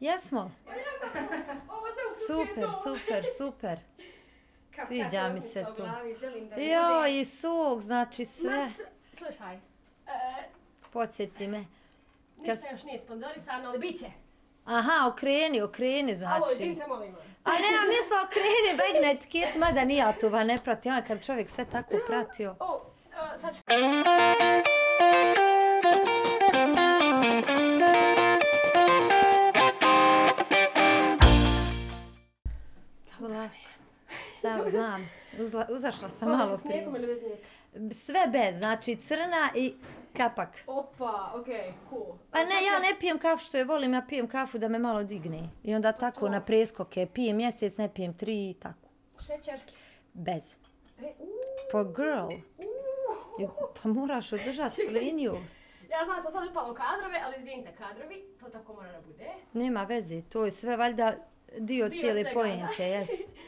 Jesmo? Se Super, super, super. Sviđa mi se osmišla u to. glavi, želim da mi Jo, bude- i sok, znači sve. Slušaj, e, Podsjeti me. Ništa još nije sponzorisano, ali bit će. Aha, okreni, okreni, Alo, znači. izvinite, molim vas. A ne, ja mislila okreni, begne etiket, mada ni ja tu ne pratim. Ono kad čovjek sve tako pratio. O, e, sad ću... znam. Uzla, uzašla sam Malo prije. ili bez mlijeka? Sve bez, znači crna i kapak. Opa, okej, cool. Pa ne, ja ne pijem kafu što je volim, ja pijem kafu da me malo digne. I onda tako na preskoke pijem mjesec, ne pijem tri i tako. Šećer. Bez. E, uuu, Po girl. uuu. I- Pa moraš održati liniju. Ja znam sam sad upala u kadrove, ali izvinite kadrovi, to tako mora da bude. Nema veze, to je sve valjda dio Dio cijele pojente, jest.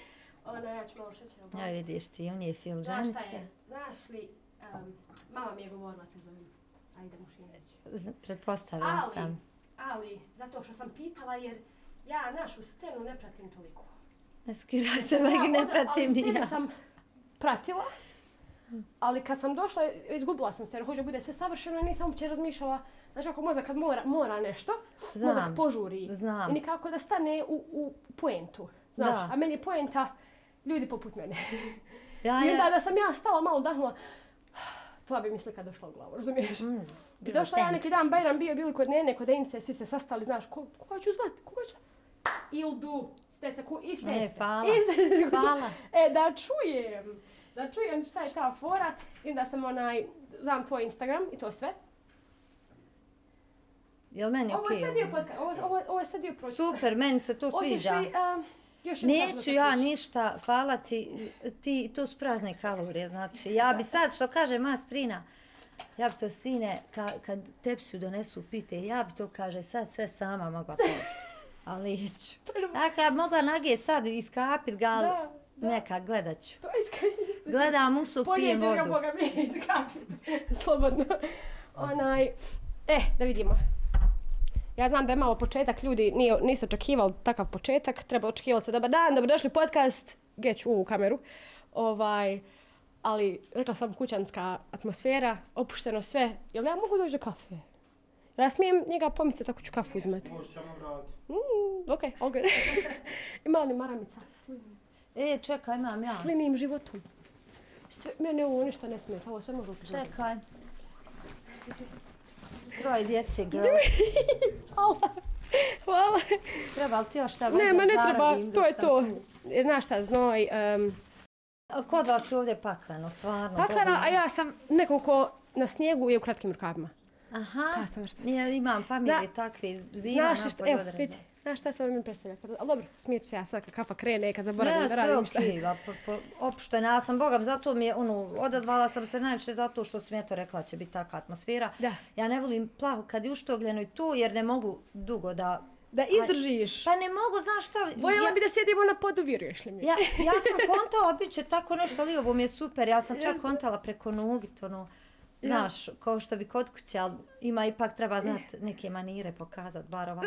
Ona, ja ću malo šećera Ja vidiš ti, on je Znaš šta je? Znaš li, um, mama mi je govorila te zovem. Ajde. Z- Pretpostavila Ali, sam. ali, zato što sam pitala jer ja našu scenu ne pratim toliko. Ne skiraj se, meg ne Ja, pratim ni ja. sam pratila, ali kad sam došla, izgubila sam se jer hoće bude sve savršeno i nisam uopće razmišljala. Znaš, ako mozak kad mora, mora nešto, Znam, mozak požuri. znam. I nikako da stane u, u poentu. Znaš, Da. a meni je poenta ljudi poput mene. Ja, I onda ja, da sam ja stala malo dahnula, tvoja bi mi slika došla u glavu, razumiješ? Mm, I došla ja thanks. neki dan, Bajram bio, bili kod nene, kod Enice, svi se sastali, znaš, ko, koga ću zvat, koga ću zvat? Ildu, ste se, ku, iste E, ste. hvala. Iste, Hvala. E, da čujem, da čujem šta je ta fora. I onda sam onaj, znam tvoj Instagram i to je sve. Jel meni Ovo je okej? sad dio podcast, ovo, ovo, ovo je sad dio proći. Super, meni se to sviđa. li, um, još Neću ja ništa, hvala ti, ti, to su prazne kalorije, znači, ja bi sad, što kaže moja strina, ja bi to sine, ka, kad tepsiju donesu pite, ja bi to, kaže, sad sve sama mogla posti. Ali neću. Dakle, ja bi mogla nage sad iskapit ga, ali Da, da. neka, gledat ću. To je iskreno. Gledam usuk, pijem vodu. Boga mi, iskapite. Slobodno. Onaj, e, da vidimo. Ja znam da je malo početak, ljudi nije, nisu očekivali takav početak, treba očekivali se dobar dan, dobrodošli podcast, geć u kameru. Ovaj, ali rekla sam kućanska atmosfera, opušteno sve. Jel ja mogu doći do kafe? Jel ja smijem njega pomicati ako ću kafu uzmeti? Možeš samo vratiti. Mm. Ima li maramica? Slinim. E, čekaj, imam ja. Slinim životom. Sve, mene ovo ništa ne smeta, ovo sve može upizati. Čekaj. Troje djece, girl. Hvala. Hvala. Treba li ti još šta Ne, ma ne treba, to je to. Jer Znaš šta, znoj, um, A Kod vas je ovdje pakleno, stvarno. paklena, Bogu a ja sam nekoliko na snijegu i u kratkim rukavima. Aha, Ta sam vrsta. ja imam familije Da. takve, zima napolje šta, evo, vidi, znaš šta sam mi predstavlja? Kad- Ali dobro, smijet ću se ja sad kad kafa krene, kad zaboravim Ne, da sve radim šta. okej, okay, po, po, opuštena, ja sam bogam, zato mi je, ono, odazvala sam se najviše zato što si mi eto rekla će biti takva atmosfera. Da. Ja ne volim plaho kad je uštogljeno i to, jer ne mogu dugo da... Da izdržiš. Pa ne mogu, znaš šta... Voljela ja, bi da sjedimo na podu, vjeruješ li mi? ja, ja sam kontala, bit će tako nešto, ali ovo mi je super, ja sam čak kontala preko nugit, ono, Znaš, kao što bi kod kuće, ali ima ipak treba znat neke manire pokazat, bar ovako.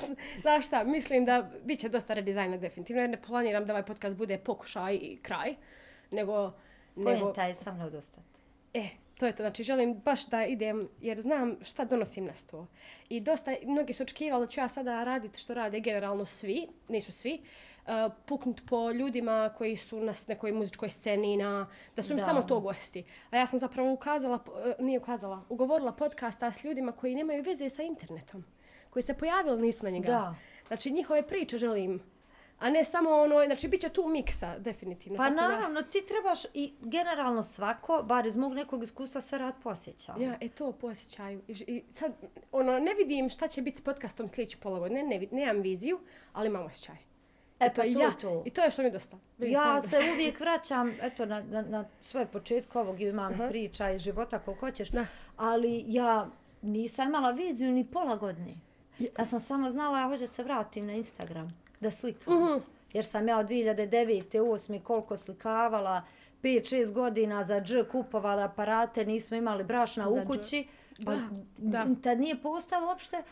Znaš šta, mislim da bit će dosta redizajna definitivno, jer ne planiram da ovaj podcast bude pokušaj i kraj, nego... nego Pojenta je sa mnom odustati. E, to je to. Znači, želim baš da idem, jer znam šta donosim na sto. I dosta, mnogi su očekivali da ću ja sada raditi što rade generalno svi, nisu svi, uh, puknut po ljudima koji su na nekoj muzičkoj sceni, na, da su mi Da. samo to gosti. A ja sam zapravo ukazala, uh, nije ukazala, ugovorila podcasta s ljudima koji nemaju veze sa internetom, koji se pojavili nisu na njega. Da. Znači, njihove priče želim, a ne samo ono, znači, bit će tu miksa, definitivno. Pa tako da- naravno, ti trebaš i generalno svako, bar iz mog nekog iskustva, sve rad posjeća. Ja, e to po osjećaju. I, I sad, ono, ne vidim šta će biti s podcastom sljedeći pola godine, ne, vid- nemam viziju, ali imam osjećaj. E Eto, pa to i je ja, to. I to je što mi dosta. Ja se uvijek vraćam, eto, na, na, na svoje početke ovog imam priča iz života koliko hoćeš, Da. ali ja nisam imala viziju ni pola godine. Ja sam samo znala, ja hoću da se vratim na Instagram, da slikam. Mhm. Jer sam ja od 2009. 8. koliko slikavala, 5-6 godina za dž kupovala aparate, nismo imali brašna Za u dž. kući. Pa, Da, da. Tad nije postalo uopšte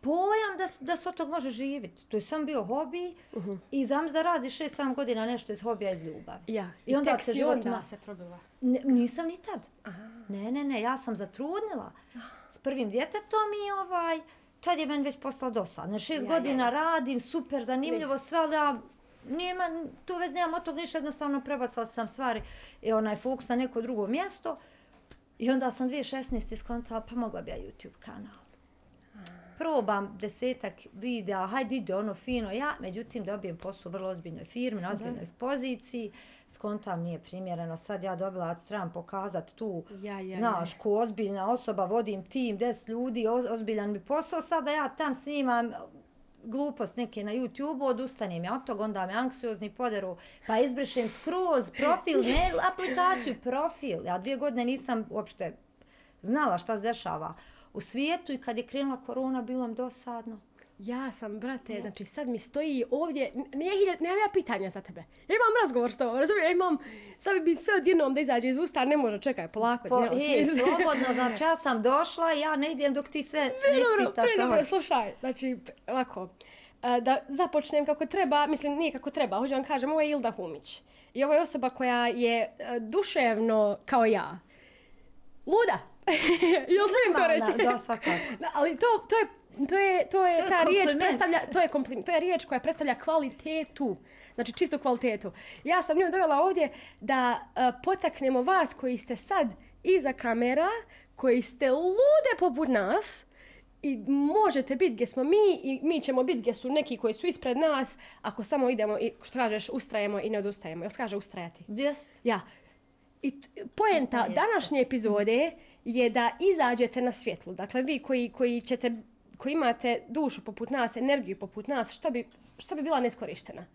pojam da da, se od tog može živjeti. To je sam bio hobi Mhm. i znam da radi 6-7 godina nešto iz hobija iz ljubavi. Ja. I onda tek se si život onda se probila. Ne, nisam ni tad. Ne, ne, ne, ja sam zatrudnila s prvim djetetom i ovaj, tad je meni već postalo dosadno. Šest Ja, godina ja. radim, super, zanimljivo, sve, ali ja nema, tu već nemam od tog ništa, jednostavno prebacala sam stvari i onaj fokus na neko drugo mjesto. I onda sam 2016. skontala, pa mogla bi ja YouTube kanal. Probam desetak videa, hajde ide ono fino, ja, međutim dobijem posao u vrlo ozbiljnoj firmi, na ozbiljnoj poziciji, skontam nije primjereno, sad ja dobila trebam pokazat tu, Ja, ja, znaš, ko ozbiljna osoba, vodim tim, 10 ljudi, oz- ozbiljan mi posao, sada ja tam snimam glupost neke na YouTube, odustanem ja od toga, onda me anksiozni poderu, pa izbrišem skroz profil, ne aplikaciju, profil. Ja dvije godine nisam uopšte znala šta se dešava u svijetu i kad je krenula korona, bilo mi dosadno. Ja sam, brate, znači sad mi stoji ovdje, nije hiljad, nemam ja pitanja za tebe. Ja imam razgovor s tobom, razumijem, ja imam, sad bi sve odjednom da izađe iz usta, ne može, čekaj, polako. Po, nema e, slobodno, znači ja sam došla, ja ne idem dok ti sve ne ispitaš pre dobro, hoćeš. slušaj, znači, ovako, a, da započnem kako treba, mislim, nije kako treba, hoću vam kažem, ovo je Ilda Humić. I ovo je osoba koja je a, duševno kao ja. Luda! Jel smijem to reći? Da, svakako. Da, ali to, to je to je, to je, To je ta riječ kompliment. predstavlja, to je komplim, to je riječ koja predstavlja kvalitetu. Znači čistu kvalitetu. Ja sam nju dovela ovdje da uh, potaknemo vas koji ste sad iza kamera, koji ste lude poput nas, i možete biti gdje smo mi i mi ćemo biti gdje su neki koji su ispred nas ako samo idemo i što kažeš ustrajemo i ne odustajemo. Jel se kaže ustrajati? Jest. Ja. I poenta današnje epizode je da izađete na svjetlo. Dakle, vi koji, koji ćete, koji imate dušu poput nas, energiju poput nas, što bi, što bi bila neskorištena?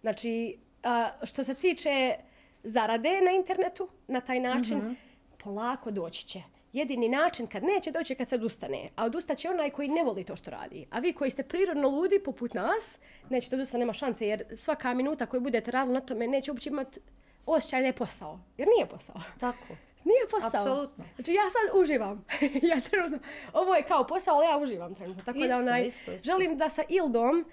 Znači, a, što se tiče zarade na internetu, na taj način, polako doći će. Jedini način kad neće doći kad se odustane. A odustaće onaj koji ne voli to što radi. A vi koji ste prirodno ludi poput nas, nećete odustati, nema šanse. Jer svaka minuta koju budete radili na tome neće uopće imati osjećaj da je posao. Jer nije posao. Tako. Nije posao. Apsolutno. Znači ja sad uživam. ja trenutno, ovo je kao posao, ali ja uživam trenutno. Tako da Isto, onaj, isto, isto. želim da sa Ildom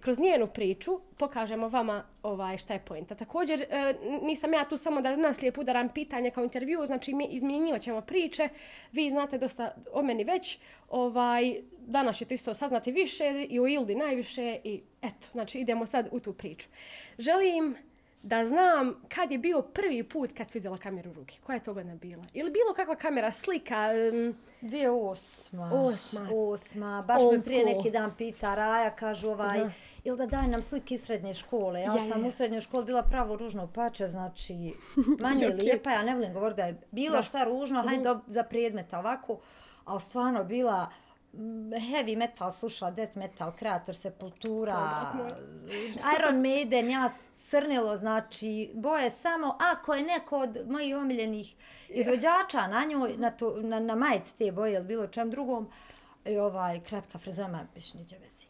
kroz njenu priču pokažemo vama ovaj šta je poenta. Također e, nisam ja tu samo da nas lijepo udaram pitanje kao intervju, znači mi izmjenjivat ćemo priče. Vi znate dosta o meni već. Ovaj danas ćete isto saznati više i o Ildi najviše i eto, znači idemo sad u tu priču. Želim da znam kad je bio prvi put kad si uzela kameru u ruke. Koja je to godina bila? Ili bilo kakva kamera, slika? Um, Dvije osma. Osma. Osma. Baš Old me prije school. neki dan pita Raja, kažu ovaj, Da. ili da daj nam slike iz srednje škole. Ja, Ja, sam ja. u srednjoj školi bila pravo ružno pače, znači manje Ok. lijepa, ja ne volim govoriti da je bilo Da. šta ružno, hajde do- za predmeta ovako, ali stvarno bila heavy metal slušala, death metal, kreator Sepultura, Iron Maiden, ja crnilo, znači boje samo ako je neko od mojih omiljenih izvođača na njoj, na, to, na, na majici te boje ili bilo čem drugom, i ovaj kratka frizoma, biš niđe vezi.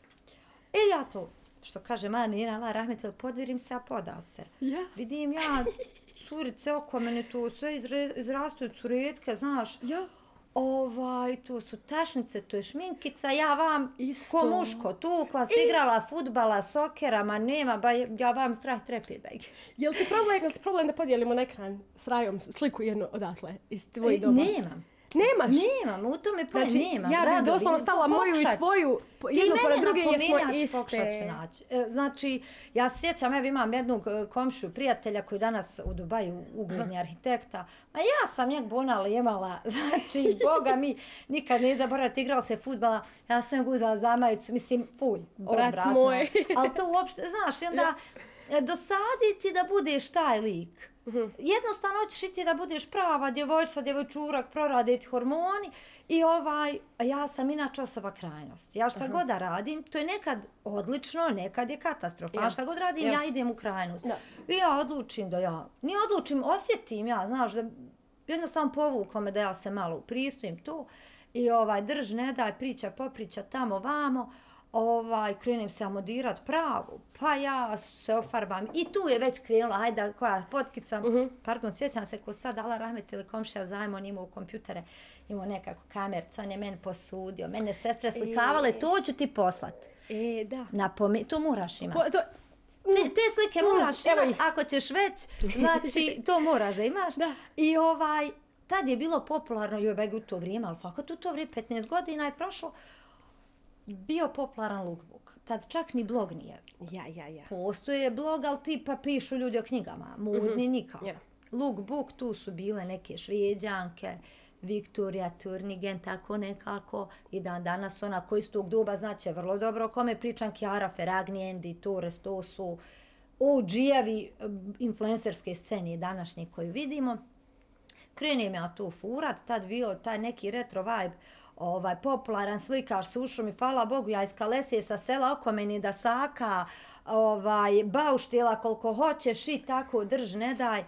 I ja to, što kaže Maja Nina, Allah rahmetel, podvirim se, a poda se. Ja. Vidim ja, curice oko mene to sve izre, izrastuju curetke, znaš, ja. Ovaj, to su tašnice, to je šminkica, ja vam Isto. ko muško tukla, se igrala futbala, sokera, ma nema, ba ja vam strah trepi beg. Jel ti problem, jel ti problem da podijelimo na ekran s Rajom sliku jednu odatle iz tvojih doba? E, Nemam. Nemaš? Nemam, u tome pa Znači, nemam. ja bih doslovno stavila moju i tvoju jednu pored druge jer smo iste. naći. E, Znači, ja se sjećam, evo imam jednog e, komšiju, prijatelja koji danas u Dubaju ugledni arhitekta. Ma ja sam njeg bonala imala, znači, boga mi, nikad ne zaboravite, igrala se futbala, ja sam ga uzela za majicu, mislim, fulj, Brat moj. Ali to uopšte, znaš, i onda e, dosaditi da budeš taj lik. Jednostavno hoćeš i ti da budeš prava djevojčica, djevojčurak, prorade ti hormoni i ovaj, ja sam inače osoba krajnosti. Ja šta god da radim, to je nekad odlično, nekad je katastrofa. Ja. Šta god radim, Ja. ja idem u krajnost. Da. I ja odlučim da ja, nije odlučim, osjetim ja, znaš, da jednostavno povuklo me da ja se malo upristojim tu i ovaj, drž, ne daj, priča, popriča tamo, vamo, ovaj, krenem se amodirat pravu, pa ja se ofarbam. I tu je već krenula, hajde, koja fotkica, Mhm. pardon, sjećam se ko sad, ala rahmet ili komšija zajmo, on imao kompjutere, imao nekako kamercu, on je meni posudio, mene sestre slikavale, to ću ti poslat. E, da. Napome, to moraš imati. Po, to, Te, te slike Mm, moraš imati, ih. ako ćeš već, znači to moraš da imaš. Da. I ovaj, tad je bilo popularno, joj beg u to vrijeme, ali fakat u to vrijeme, 15 godina je prošlo, bio popularan lookbook. Tad čak ni blog nije. ja, ja, ja. Postoje blog, ali tipa pišu ljudi o knjigama, modni nikako. Ja. Lookbook, tu su bile neke šveđanke, Viktorija Turnigen, tako nekako. I dan danas ona koji iz tog doba znaće vrlo dobro o kome pričam, Chiara Ferragni, Andy Torres, to su OG-evi influencerske scene današnje koje vidimo. Krenem ja tu furat, tad bio taj neki retro vibe, ovaj, popularan slikaš s ušom i hvala Bogu, ja iz Kalesije sa sela oko meni da saka, ovaj, bauštila koliko hoćeš i tako drž, ne daj.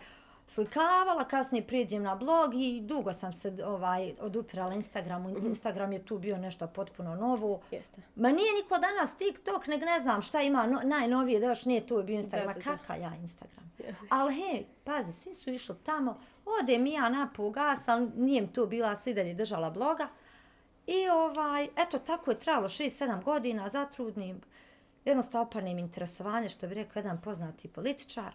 Slikavala, kasnije priđem na blog i dugo sam se ovaj, odupirala Instagramu. Instagram je tu bio nešto potpuno novo. Jeste. Ma nije niko danas TikTok, nek ne znam šta ima no, najnovije, da još nije tu bio Instagram. Da, Da, da. Kaka ja Instagram? Ali hej, pazi, svi su išli tamo, odem i ja napu gas, ali nijem tu bila, svi dalje držala bloga. I ovaj, eto, tako je trajalo 6-7 godina, zatrudnim, jednostavno opanim interesovanje, što bi rekao jedan poznati političar.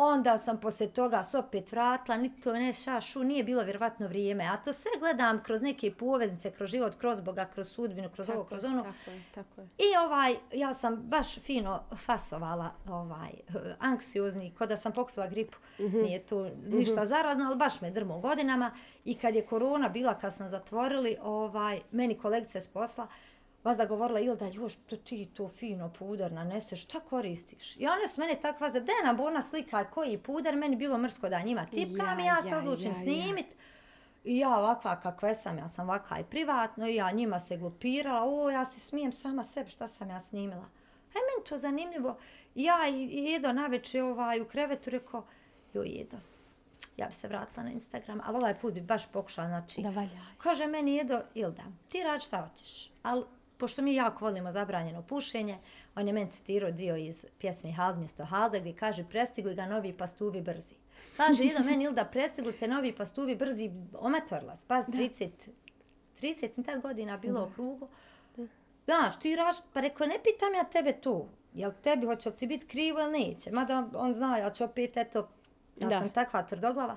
Onda sam poslije toga se opet vratila, ni to ne šašu, nije bilo vjerovatno vrijeme. A to sve gledam kroz neke poveznice, kroz život, kroz Boga, kroz sudbinu, kroz ovo, kroz ono. Tako je, tako je. I ovaj, ja sam baš fino fasovala, ovaj, anksiozni, ko da sam pokupila gripu. Nije to ništa zarazno, ali baš me drmo godinama. I kad je korona bila, kad su nas zatvorili, ovaj, meni kolegice s posla, vas da govorila Ilda, još to ti to fino puder naneseš, šta koristiš? I one su mene tako vas da, de nam bona slika koji puder, meni bilo mrsko da njima tipkam i ja se ja, odlučim ja, ja. snimit. I ja ovakva kakva sam, ja sam ovakva i privatno i ja njima se glupirala, o ja se smijem sama sebi šta sam ja snimila. E meni to zanimljivo. Ja i i Edo naveče ovaj, u krevetu rekao, joj Edo, ja bi se vratila na Instagram, ali ovaj put bi baš pokušala, znači, Da valja. Kaže meni Edo, Ilda, ti radi šta hoćeš, ali pošto mi jako volimo zabranjeno pušenje, on je meni citirao dio iz pjesmi Hald mjesto Halda gdje kaže prestigli ga novi pastuvi brzi. Kaže Edo meni Ilda, prestigli te novi pastuvi brzi, ometorila, spas 30, 30 mi tad godina bilo u krugu. Znaš, ti raš, pa rekao, ne pitam ja tebe tu, jel tebi, hoće li ti biti krivo ili neće, mada on, on zna, ja ću opet, eto, ja Da. sam takva tvrdoglava,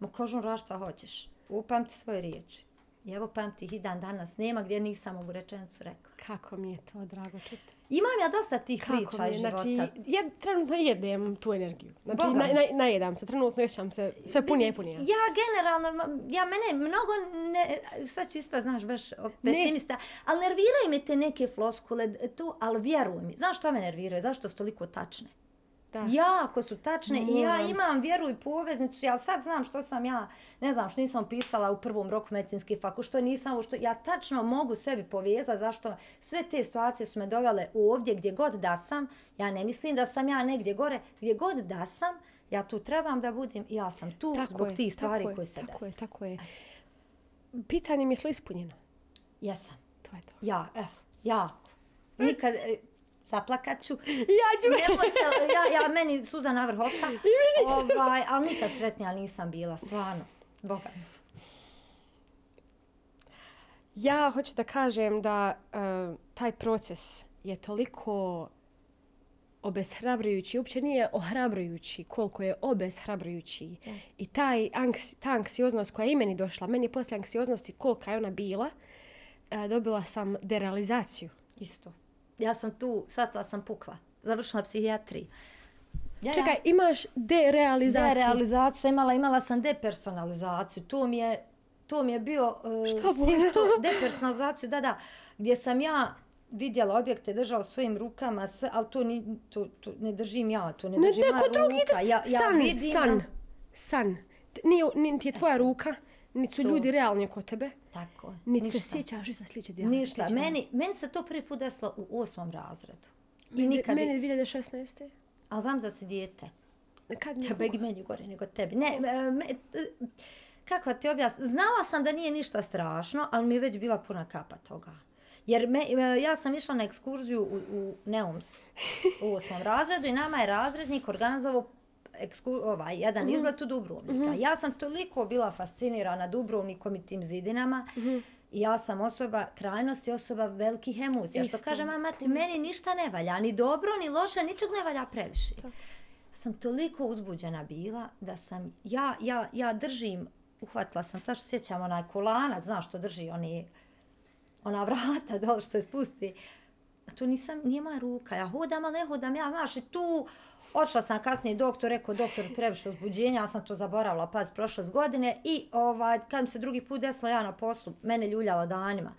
ma kažu, raš šta hoćeš, upamti svoje riječi. I evo pamti i dan danas, nema gdje nisam ovu rečenicu rekla. Kako mi je to drago čuti. Imam ja dosta tih Kako priča iz je, života. znači, ja trenutno jedem tu energiju. Znači, Boga na, na, najedam se, trenutno osjećam se sve punije i punije. Ja generalno, ja mene mnogo, ne, sad ću ispast, znaš, baš pesimista, ali nerviraju me te neke floskule, to, ali vjeruj mi. Znaš što me nerviraju? Zašto su toliko tačne? Da. Jako su tačne i ja Moram. imam vjeru i poveznicu, ja sad znam što sam ja, ne znam što nisam pisala u prvom roku medicinski faku, što nisam, ovo što ja tačno mogu sebi povezati zašto sve te situacije su me dovele ovdje gdje god da sam, ja ne mislim da sam ja negdje gore, gdje god da sam, ja tu trebam da budem i ja sam tu zbog je, tih stvari tako je, koje se Tako je, desi. tako je. Pitanje mi je ispunjeno. Jesam. To je to. Ja, evo, jako. Nikad, e, zaplakat ću. Ja ću... Nemoj se, ja, ja, meni suza na vrh oka, ovaj, ali nikad sretnija nisam bila, stvarno. Boga. Ja hoću da kažem da uh, taj proces je toliko obeshrabrujući, uopće nije ohrabrujući koliko je obeshrabrujući. I taj anks, ta anksioznost koja je i meni došla, meni je poslije anksioznosti kolika je ona bila, uh, dobila sam derealizaciju. Isto. Ja sam tu, shvatila sam pukla. Završila psihijatriju. Ja, Čekaj, imaš derealizaciju. Derealizaciju sam imala, imala sam depersonalizaciju. To mi je, to mi je bio uh, Šta simptom, depersonalizaciju, da, da, gdje sam ja vidjela objekte, držala svojim rukama, sve, ali to, ni, to, to ne držim ja, to ne Ne, držim neko moja drugi ruka. Ja, ja san, vidim, san, san. T- Nije, niti je tvoja ruka, niti su To. ljudi realni oko tebe, Tako je. niti se sjećaš i sa sliče djela. Ništa. Meni, meni se to prvi put desilo u osmom razredu. I nikad, Meni 2016. ali znam da si dijete. Kad Ja nikog? begi meni gore nego tebi. Ne, me, kako ti objasnim? Znala sam da nije ništa strašno, ali mi je već bila puna kapa toga. Jer me, e, ja sam išla na ekskurziju u, u Neums u osmom razredu i nama je razrednik organizovao eksku, ovaj, jedan Mhm. izlet u Dubrovnika. Ja sam toliko bila fascinirana Dubrovnikom i tim zidinama. Mhm. I ja sam osoba krajnosti, osoba velikih emocija. Što Isto. kaže mama, ti meni ništa ne valja, ni dobro, ni loše, ničeg ne valja previše. Ja sam toliko uzbuđena bila da sam, ja, ja, ja držim, uhvatila sam, tačno sjećam onaj kolanac, znaš što drži oni, ona vrata dole što se spusti. A to nisam, nije moja ruka, ja hodam, ali ne hodam, ja znaš i tu, Odšla sam kasnije doktor, rekao doktor previše uzbuđenja, ja sam to zaboravila, paz, prošle godine. I ovaj, kad mi se drugi put desilo, ja na poslu, mene ljuljalo danima.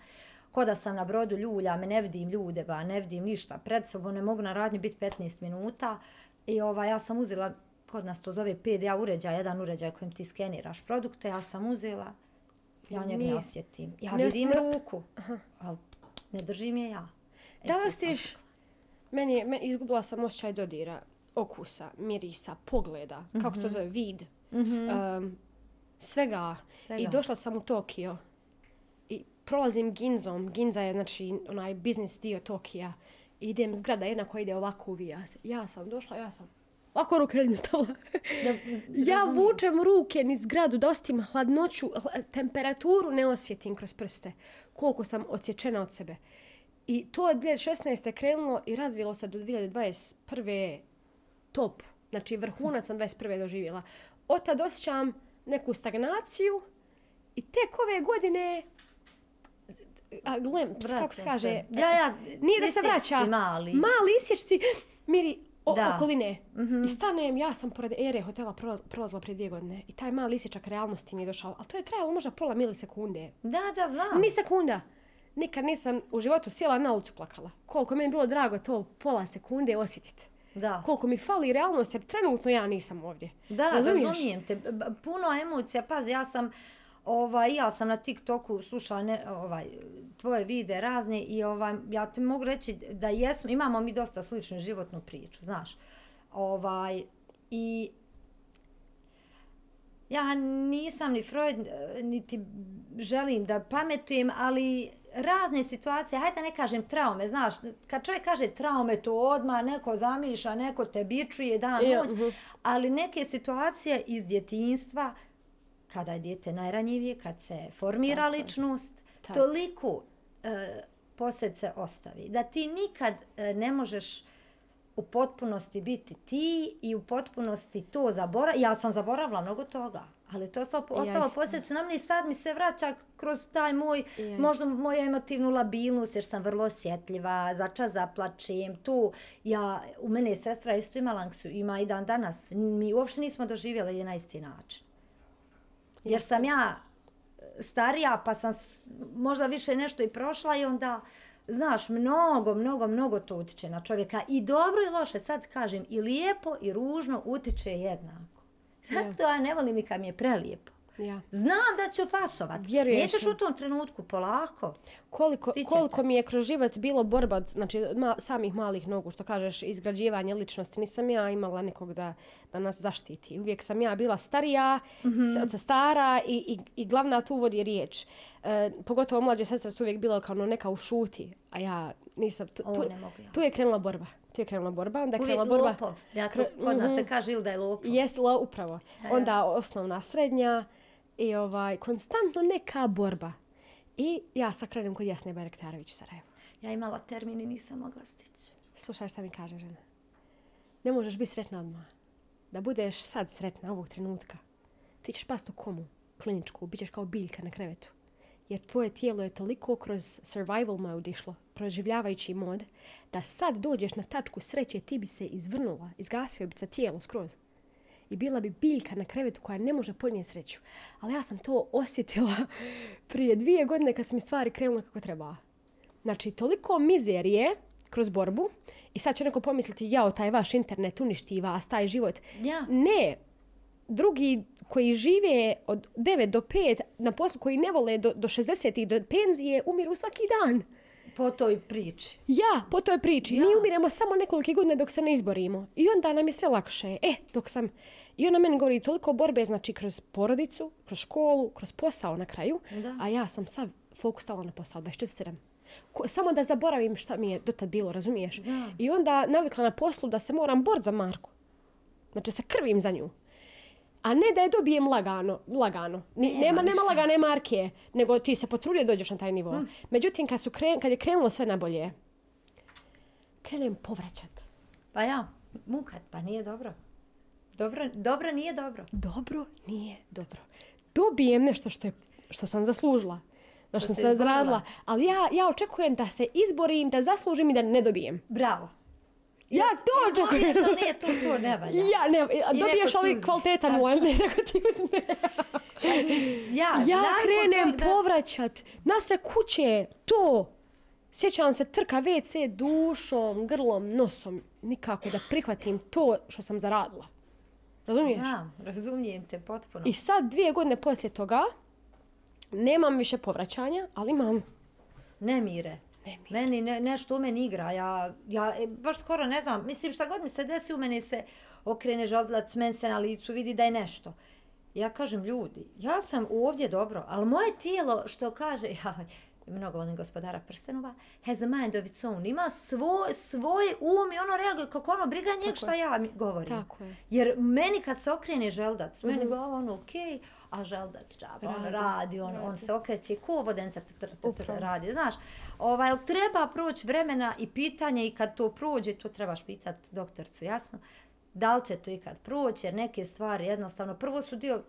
Ko da sam na brodu ljulja, me ne vidim ljude, ba, ne vidim ništa, pred sobom ne mogu na radnju biti 15 minuta. I ovaj, ja sam uzela, kod nas to zove PDA uređaj, jedan uređaj kojim ti skeniraš produkte, ja sam uzela, ja njega ne osjetim. Ja Ne vidim osje- ruku, ali ne držim je ja. E, Da li osjetiš, meni meni, izgubila sam osjećaj dodira, okusa, mirisa, pogleda, kako se to zove, vid, um, svega. Svega. I došla sam u Tokio i prolazim Ginzom. Ginza je, znači, onaj biznis dio Tokija. I idem zgrada jedna koja ide ovako uvija se. Ja sam došla, ja sam ovako ruke ne stavila. Da, ja vučem ruke niz zgradu da osjetim hladnoću, hla- temperaturu ne osjetim kroz prste. Koliko sam odsječena od sebe. I to od 2016. krenulo i razvilo se do 2021. Top. Znači vrhunac sam 21. doživjela. Od tad osjećam neku stagnaciju i tek ove godine a glimpse, Vraća kako se kaže. Ja, ja, nije da se vraća, mali. mali isječci, miri o, Da. okoline. I stanem, ja sam pored ere hotela prola- prolazila prije dvije godine i taj mali isječak realnosti mi je došao, ali to je trajalo možda pola milisekunde. Da, da, znam. Ni sekunda. Nikad nisam u životu sjela na ulicu plakala. Koliko mi je bilo drago to pola sekunde osjetiti. Da. Koliko mi fali realnost, jer trenutno ja nisam ovdje. Da, Razumiješ? razumijem te. Puno emocija. Pazi, ja sam ovaj ja sam na TikToku slušala ne, ovaj tvoje vide razne i ovaj ja ti mogu reći da jesmo imamo mi dosta sličnu životnu priču, znaš. Ovaj i ja nisam ni Freud, niti želim da pametujem, ali razne situacije, hajde da ne kažem traume, znaš, kad čovjek kaže traume, to odmah neko zamišlja, neko te bičuje dan, Ja, noć, mhm. ali neke situacije iz djetinjstva, kada je dijete najranjivije, kad se formira Tako ličnost, Tako. toliko e, posljedice ostavi, da ti nikad e, ne možeš u potpunosti biti ti i u potpunosti to zaboraviti. Ja sam zaboravila mnogo toga, ali to je ostalo, posljedicu na mene i sad mi se vraća kroz taj moj, Ja možda moju emotivnu labilnost jer sam vrlo osjetljiva, začas zaplačem, tu ja, u mene je sestra isto imala anksiju, ima i dan danas. Mi uopšte nismo doživjeli je na isti način. Jer sam ja starija, pa sam možda više nešto i prošla i onda, znaš, mnogo, mnogo, mnogo to utiče na čovjeka. I dobro i loše, sad kažem, i lijepo i ružno utiče jednako. Zato ja ne volim i kad mi je prelijepo. Ja. Znam da ću fasovat. Vjeruješ Nećeš u tom trenutku, polako. Koliko, koliko mi je kroz život bilo borba, od, znači ma, samih malih nogu, što kažeš, izgrađivanje ličnosti. Nisam ja imala nekog da, da nas zaštiti. Uvijek sam ja bila starija, mm -hmm. stara i, i, i glavna tu vodi riječ. E, pogotovo mlađe sestre su uvijek bila kao ono neka u šuti, a ja nisam. Tu, tu, ne mogu ja. tu je krenula borba. Tu je krenula borba, onda je Uvijek krenula borba. lopov. Ja to, kod nas se kaže ili da je lopov. Jes, lo, upravo. Onda osnovna, srednja i ovaj, konstantno neka borba. I ja sad krenem kod Jasne Bajraktarović u Sarajevu. Ja imala termin i nisam mogla stići. Slušaj šta mi kaže žena. Ne možeš biti sretna odmah. Da budeš sad sretna ovog trenutka. Ti ćeš past u komu, kliničku, bit ćeš kao biljka na krevetu. Jer tvoje tijelo je toliko kroz survival mode išlo, proživljavajući mod, da sad dođeš na tačku sreće, ti bi se izvrnula, izgasio bi se tijelo skroz. I bila bi biljka na krevetu koja ne može podnijeti sreću. Ali ja sam to osjetila prije dvije godine kad su mi stvari krenule kako treba. Znači, toliko mizerije kroz borbu i sad će neko pomisliti, jao, taj vaš internet uništi vas, taj život. Ja. Ne, drugi koji žive od 9 do 5 na poslu, koji ne vole do, do 60 i do penzije, umiru svaki dan. Po toj priči. Ja, po toj priči. Ja. Mi umiremo samo nekoliko godine dok se ne izborimo. I onda nam je sve lakše. E, dok sam... I ona meni govori toliko borbe, znači kroz porodicu, kroz školu, kroz posao na kraju. Da. A ja sam sav fokus stala na posao, 24-7. Ko, samo da zaboravim šta mi je do tad bilo, razumiješ? Znam. I onda navikla na poslu da se moram bort za Marku. Znači se krvim za nju. A ne da je dobijem lagano, lagano. Ni, Nema nema, nema, lagane marke, nego ti se potrudio dođeš na taj nivo. Hm. Međutim, kad, su kren, kad je krenulo sve na bolje, krenem povraćat. Pa ja, mukat, pa nije dobro. Dobro, dobro nije dobro. Dobro nije dobro. Dobijem nešto što, je, što sam zaslužila. Što što sam izborila. zaradila. Ali ja, ja očekujem da se izborim, da zaslužim i da ne dobijem. Bravo. Ja to očekujem. Dobiješ, nije to, to ne valja. Ja, ne, a dobiješ uzme. kvalitetan one, ne, neko ti uzme. Ja, ja krenem da- povraćat. Nasre kuće, to. Sjećam se trka WC dušom, grlom, nosom. Nikako da prihvatim to što sam zaradila. Razumiješ? Ja, razumijem te potpuno. I sad dvije godine poslije toga nemam više povraćanja, ali imam Nemire. Nemire. Meni ne, nešto u meni igra. Ja, ja e, baš skoro ne znam. Mislim šta god mi se desi u meni se okrene žodlac, men se na licu, vidi da je nešto. Ja kažem ljudi, ja sam ovdje dobro, ali moje tijelo što kaže, ja mnogo volim gospodara Prstenova, has a mind of its own. Ima svoj, svoj um i ono reaguje kako ono briga njeg šta ja mi govorim. Tako je. Jer meni kad se okrene želdac, meni glava ono okej, a želdac džaba, on Radi, radi, on, on se okreće ko vodenca tr, tr, tr, tr, Upravo. radi, znaš. Ovaj, treba proći vremena i pitanje i kad to prođe, to trebaš pitat doktorcu, jasno, da li će to ikad proći, jer neke stvari jednostavno, prvo su dio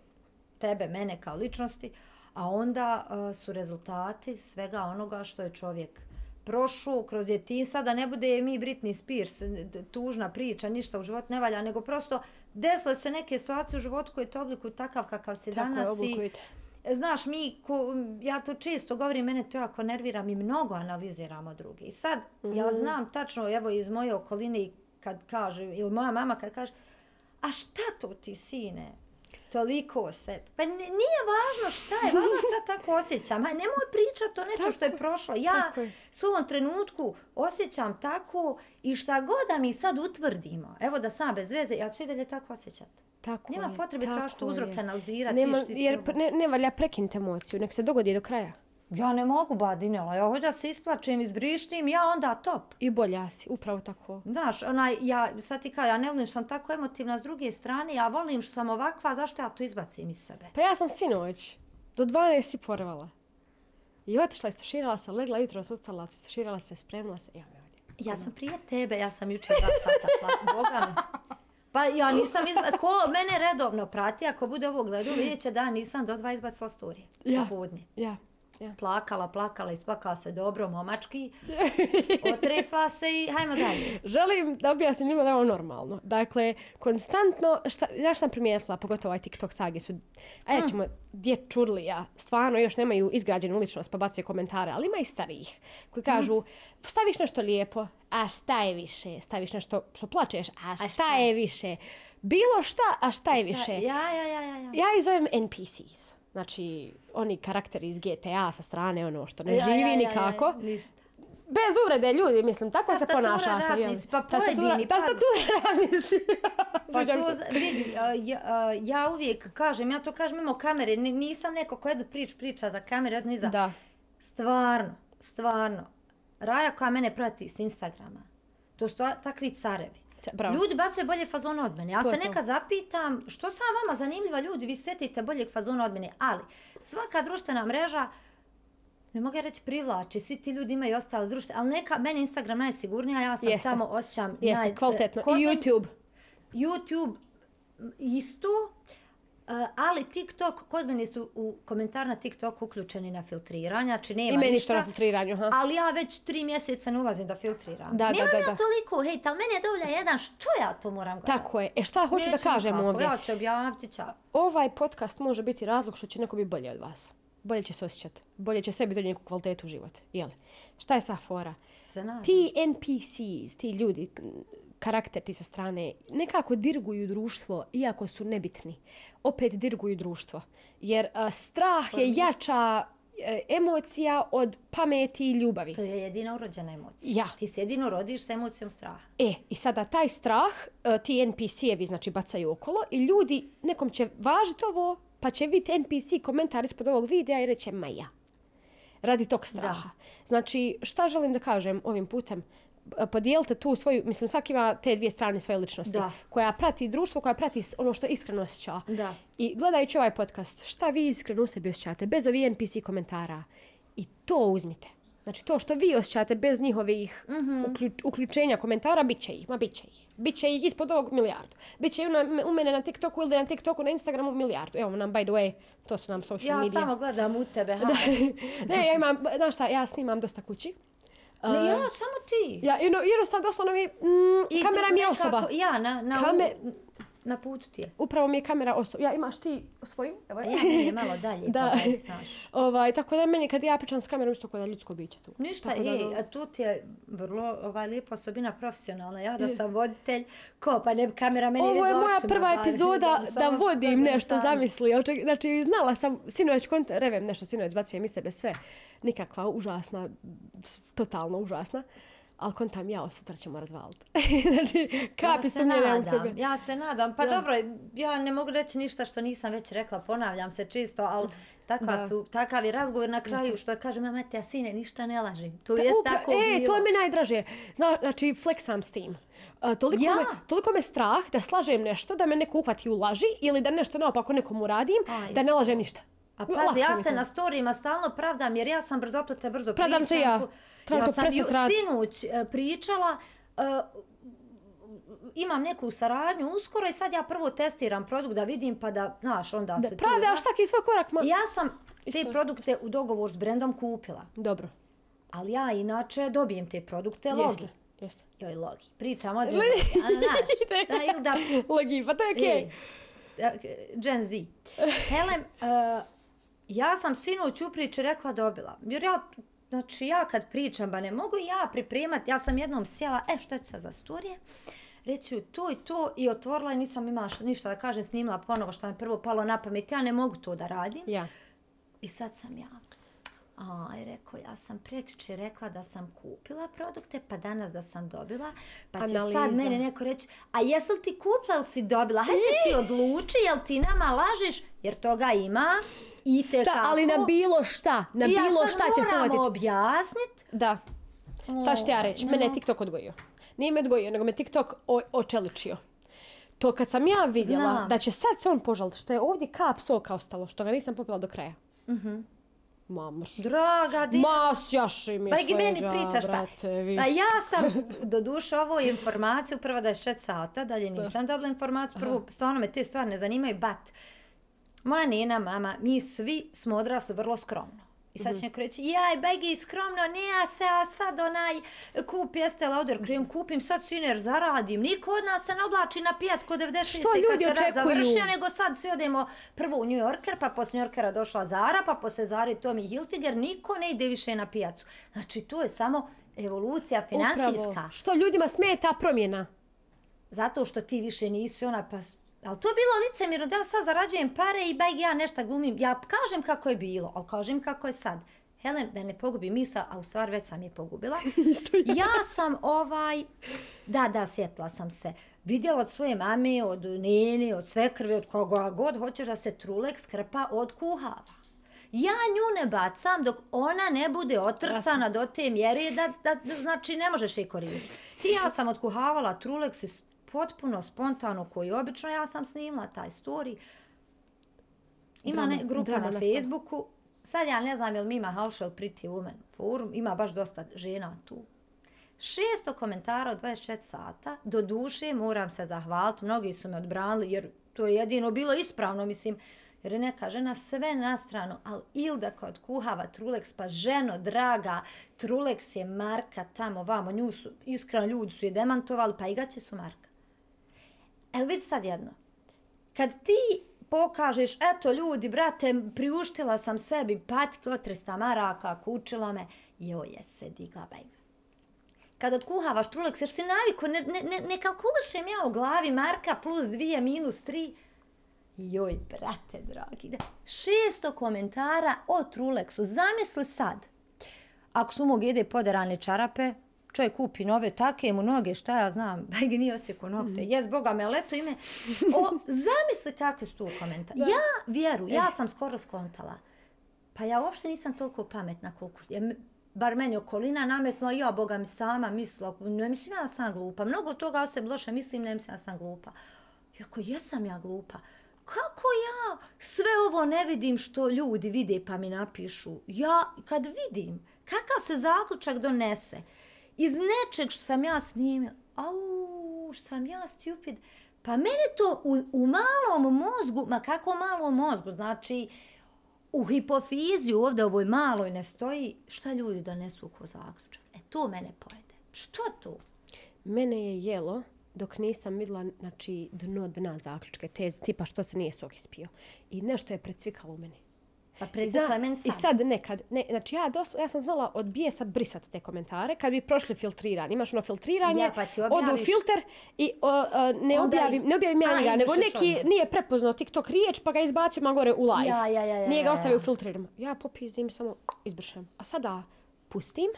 tebe, mene kao ličnosti, a onda uh, su rezultati svega onoga što je čovjek prošao kroz djetinjstva, da ne bude mi Britney Spears, tužna priča, ništa u životu ne valja, nego prosto desile se neke situacije u životu koje te oblikuju takav kakav si tako danas i oblikujete. Znaš, mi, ko, ja to često govorim, mene to jako nervira, mi mnogo analiziramo druge. I sad, ja Mhm. znam tačno, evo iz moje okoline, kad kaže, ili moja mama kad kaže, a šta to ti, sine, toliko se... Pa nije važno šta je, važno sad tako osjećam. Aj, nemoj pričati o nešto što je prošlo. Ja je. s u ovom trenutku osjećam tako i šta god da mi sad utvrdimo, evo da sam bez veze, ja ću i dalje tako osjećati. Tako Nema je, potrebe tražiti je. uzroke, analizirati, Nema, jer ne, ne valja prekinuti emociju, nek se dogodi do kraja. Ja ne mogu badinela, ja hoću da se isplačem, izbrištim, ja onda top. I bolja si, upravo tako. Znaš, onaj, ja, sad ti kao, ja ne volim što sam tako emotivna s druge strane, ja volim što sam ovakva, zašto ja to izbacim iz sebe? Pa ja sam sinoć do 12 i porvala. I otišla, istuširala se, legla jutro, ustala, istuširala se, spremila se. Me ovdje. Ja sam prije tebe, ja sam jučer dva sata Boga mi. Pa ja nisam izba... Ko mene redovno prati, ako bude ovo gledao, vidjet će da ja nisam do dva izbacila storije. Ja. Popodne. Ja, ja. Plakala, plakala, isplakala se dobro, momački. Otresla se i hajmo dalje. Želim da objasnim njima da je ovo normalno. Dakle, konstantno, šta, znaš sam primijetila, pogotovo ovaj TikTok sage su, a ja ćemo, dje čurlija, stvarno još nemaju izgrađenu ličnost pa bacaju komentare, ali ima i starijih koji kažu, staviš nešto lijepo, a šta je više, staviš nešto što plačeš, a šta, šta je više, bilo šta, a šta je više. Ja, ja, ja, ja. ja. Ja ih zovem NPCs. Znači, oni karakteri iz GTA sa strane, ono što ne Ja, živi ja, ja, ja, nikako. ništa. Bez uvrede ljudi, mislim, tako se Tastatura ponašate. jel? radnici, pa Tastatura- pojedini. Tastatura radnici. Pa to, se. vidi, ja, ja uvijek kažem, ja to kažem mimo kamere, ni- nisam neko ko jednu prič priča za kamere, jedno iza. Da. Stvarno, stvarno. Raja koja mene prati s Instagrama, to su ta- takvi carevi. Bravo. Ljudi bacaju bolje fazone od mene. Ja To se to. nekad zapitam što sam vama zanimljiva ljudi, vi setite boljeg fazona od mene, ali svaka društvena mreža ne mogu ja reći privlači, svi ti ljudi imaju ostale društvene, ali neka, meni Instagram najsigurnija, ja sam Jeste. tamo osjećam Jeste, naj- kvalitetno. kod I men- YouTube. YouTube isto, ali TikTok, kod mene su u komentar na TikTok uključeni na filtriranje, znači nema I meni ništa. na filtriranju, ha? Ali ja već tri mjeseca ne ulazim da filtriram. Da, da, Nemam da, ja da. toliko hejt, ali meni je dovolja jedan, što ja to moram gledati? Tako je. E šta hoću da Neću kažem nikako, ovdje? Ja ću objaviti, čao. Ovaj podcast može biti razlog što će neko biti bolje od vas. Bolje će se osjećati. Bolje će sebi donijeti neku kvalitetu u život. Jel? Šta je sa fora? Se nadam. Ti NPCs, ti ljudi, karakter ti sa strane, nekako dirguju društvo, iako su nebitni. Opet dirguju društvo. Jer a, strah je jača e, emocija od pameti i ljubavi. To je jedina urođena emocija. Ja. Ti se jedino rodiš sa emocijom straha. E, i sada taj strah, e, ti NPC-evi znači bacaju okolo i ljudi, nekom će važiti ovo, pa će vidjeti NPC komentar ispod ovog videa i reće, ma ja. radi tog straha. Znači, šta želim da kažem ovim putem? B- Podijelite tu svoju, mislim svaki ima te dvije strane svoje ličnosti. Da. Koja prati društvo, koja prati ono što iskreno osjeća. Da. I gledajući ovaj podcast, šta vi iskreno u sebi osjećate, bez ovih NPC komentara. I to uzmite. Znači to što vi osjećate bez njihovih Mhm. uključ, uključenja komentara, bit će ih, ma bit će ih. Biće ih ispod ovog milijardu. Biće i u, na, u mene na TikToku ili na TikToku, na Instagramu milijardu. Evo nam, by the way, to su nam social Ja media. samo gledam u tebe, ha. ne, ja imam, znaš šta, ja snimam dosta kući. Ne, ja, samo ti. Ja, jedno, jednostavno, doslovno mi, mm, I kamera mi je osoba. Ja, na, na, Kame- na putu ti je. Upravo mi je kamera osoba. Ja, imaš ti svoju? Evo je. ja meni je malo dalje, Da. pa da znaš. Ovaj, tako da meni kad ja pričam s kamerom isto kao da je ljudsko biće tu. Ništa, Tako da, ej, ono- a tu ti je vrlo ovaj, lijepa osobina profesionalna. Ja da sam voditelj, ko pa ne kamera meni Ovo je moja prva pa, epizoda da samo vodim gledam nešto, sami. zamisli. Znači, znala sam, sinoć, revem nešto, sinoć bacujem iz sebe sve. Nikakva užasna, totalno užasna. Ali kontam ja, sutra ćemo razvaliti. znači, kapi se sumnjenja u sebe. Ja se nadam. Pa dobro, ja ne mogu reći ništa što nisam već rekla, ponavljam se čisto, ali takva Da. su, takav je razgovor na kraju što kaže, mama, ja sine, ništa ne lažim. To Da, je upra- tako e, bilo. to je mi najdraže. Zna, znači, fleksam s tim. A, toliko, Ja. me, toliko me strah da slažem nešto, da me neko uhvati u laži ili da nešto naopako nekom uradim, A, da ne isto. lažem ništa. A pazi, ja se na storijima stalno pravdam jer ja sam brzoplete, brzo Pravdam pričam. se ja. Ja sam ju- sinoć e, pričala, e, imam neku saradnju uskoro i sad ja prvo testiram produkt da vidim pa da, znaš, onda Da, se tu... pravdaš svaki svoj korak. Ma... Ja sam te Isto. produkte u dogovor s brendom kupila. Dobro. Ali ja inače dobijem te produkte logi. Jeste. Jeste. Joj, logi. Pričam ozbiljno. A, znaš, da, ili da Logi, pa to je okej. Ej, e, Gen Z. Helen, uh, ja sam sinoć u priči rekla dobila. Jer ja, znači ja kad pričam, ba ne mogu ja pripremati, ja sam jednom sjela, e što ću sad za storije, reći ću to i to i otvorila i nisam imala šta- ništa da kažem, snimila ponovo što mi prvo palo na pamet, ja ne mogu to da radim. Ja. I sad sam ja. Aj, rekao, ja sam prekjuče rekla da sam kupila produkte, pa danas da sam dobila, pa će Analiza. sad meni neko reći, a jesi li ti kupila ili si dobila? Haj se ti odluči, jel ti nama lažeš, jer toga ima i te Sta, ali na bilo šta, na I ja bilo šta će se moram vatiti. objasnit. Da. Sad ću ti ja reći, ne mene je mogu. TikTok odgojio. Nije me odgojio, nego me TikTok o, očeličio. To kad sam ja vidjela Znam. da će sad se on požaliti što je ovdje kap soka ostalo, što ga nisam popila do kraja. Mhm. Ma, mrš. Draga, di... Ma, sjaši mi Pa je i meni pričaš, pa, brate, vi. pa ja sam, do duše, ovo je informaciju, prvo 24 sata, dalje nisam dobila informaciju, prvo, stvarno me te stvari ne zanimaju, bat, moja nena, mama, mi svi smo odrasli vrlo skromno. I sad će neko reći, jaj, bagi, skromno, ne, ja se a sad onaj, kupi Estee Lauder krem, kupim sad siner, zaradim. Niko od nas se ne oblači na pijac kod 96. Što kad ljudi se očekuju? završio, nego sad svi odemo prvo u New Yorker, pa posle New Yorkera došla Zara, pa posle Zare Tommy Hilfiger, niko ne ide više na pijacu. Znači, to je samo evolucija financijska. Upravo. Što ljudima smeta promjena. Zato što ti više nisi ona, pa... Ali to je bilo licemjerno da ja sad zarađujem pare i bajg ja nešto glumim. Ja kažem kako je bilo, ali kažem kako je sad. Helen, da ne pogubi misa, a u stvari već sam je pogubila. ja sam ovaj... Da, da, sjetila sam se. Vidjela od svoje mame, od nene, od svekrve, od koga god hoćeš da se trulek skrpa od kuhava. Ja nju ne bacam dok ona ne bude otrcana do te mjere da, da, da znači ne možeš je koristiti. Ti ja sam otkuhavala trulek s potpuno spontano koji obično ja sam snimila taj story. Ima Drama- ne, grupa drama na. Facebooku. Sad ja ne znam jel mi ima Halšel Pretty Woman forum. Ima baš dosta žena tu. 600 komentara od 24 sata. Do duše moram se zahvaliti. Mnogi su me odbranili jer to je jedino bilo ispravno. Mislim, jer je neka žena sve na stranu. Ali Ilda kod kuhava Trulex, pa ženo draga, Trulex je marka tamo vamo. Nju su, iskreno ljudi su je demantovali, pa i gaće su marka. El vidi sad jedno. Kad ti pokažeš, eto ljudi, brate, priuštila sam sebi patke od 300 maraka, kučila me, joj je se digla bajga. Kad odkuhavaš truleks, jer si naviko, ne, ne, ne, ne kalkulišem ja u glavi marka plus 2 minus 3. Joj, brate, dragi. da. 600 komentara o truleksu, Zamisli sad. Ako su mu jede poderane čarape, čovjek kupi nove take mu noge, šta ja znam, bajge nije osjeko nokte, jes boga me, ali eto ime. O, zamisli kakve su tu komentari. Ja vjeru, ja sam skoro skontala. Pa ja uopšte nisam toliko pametna koliko m- bar meni okolina nametnula, ja boga mi sama mislila, ne mislim ja da sam glupa, mnogo toga o sebi loše mislim, ne mislim ja da sam glupa. Iako jesam ja glupa, kako ja sve ovo ne vidim što ljudi vide pa mi napišu? Ja kad vidim kakav se zaključak donese iz nečeg što sam ja snimila, au, što sam ja stupid, pa mene to u, u malom mozgu, ma kako malom mozgu, znači u hipofiziju ovdje ovoj maloj ne stoji, šta ljudi donesu ko zaključak? E to mene pojede. Što to? Mene je jelo dok nisam vidjela znači, dno dna zaključke, teze, tipa što se nije sok ispio. I nešto je precvikalo u meni. Pa I, predsjekla meni I sad. nekad, ne, znači ja, doslo, ja sam znala od bijesa brisat te komentare kad bi prošli filtriranje. Imaš ono filtriranje, Ja, pa odu u filter i o, o, ne, Onda objavim, i- ne objavim ja njega, nego neki odmah. nije prepoznao TikTok riječ pa ga izbacio ma gore u live. Ja, ja, ja, ja, nije ga ja, ostavio ja. u filtririma. Ja popizdim samo izbrišem. A sada pustim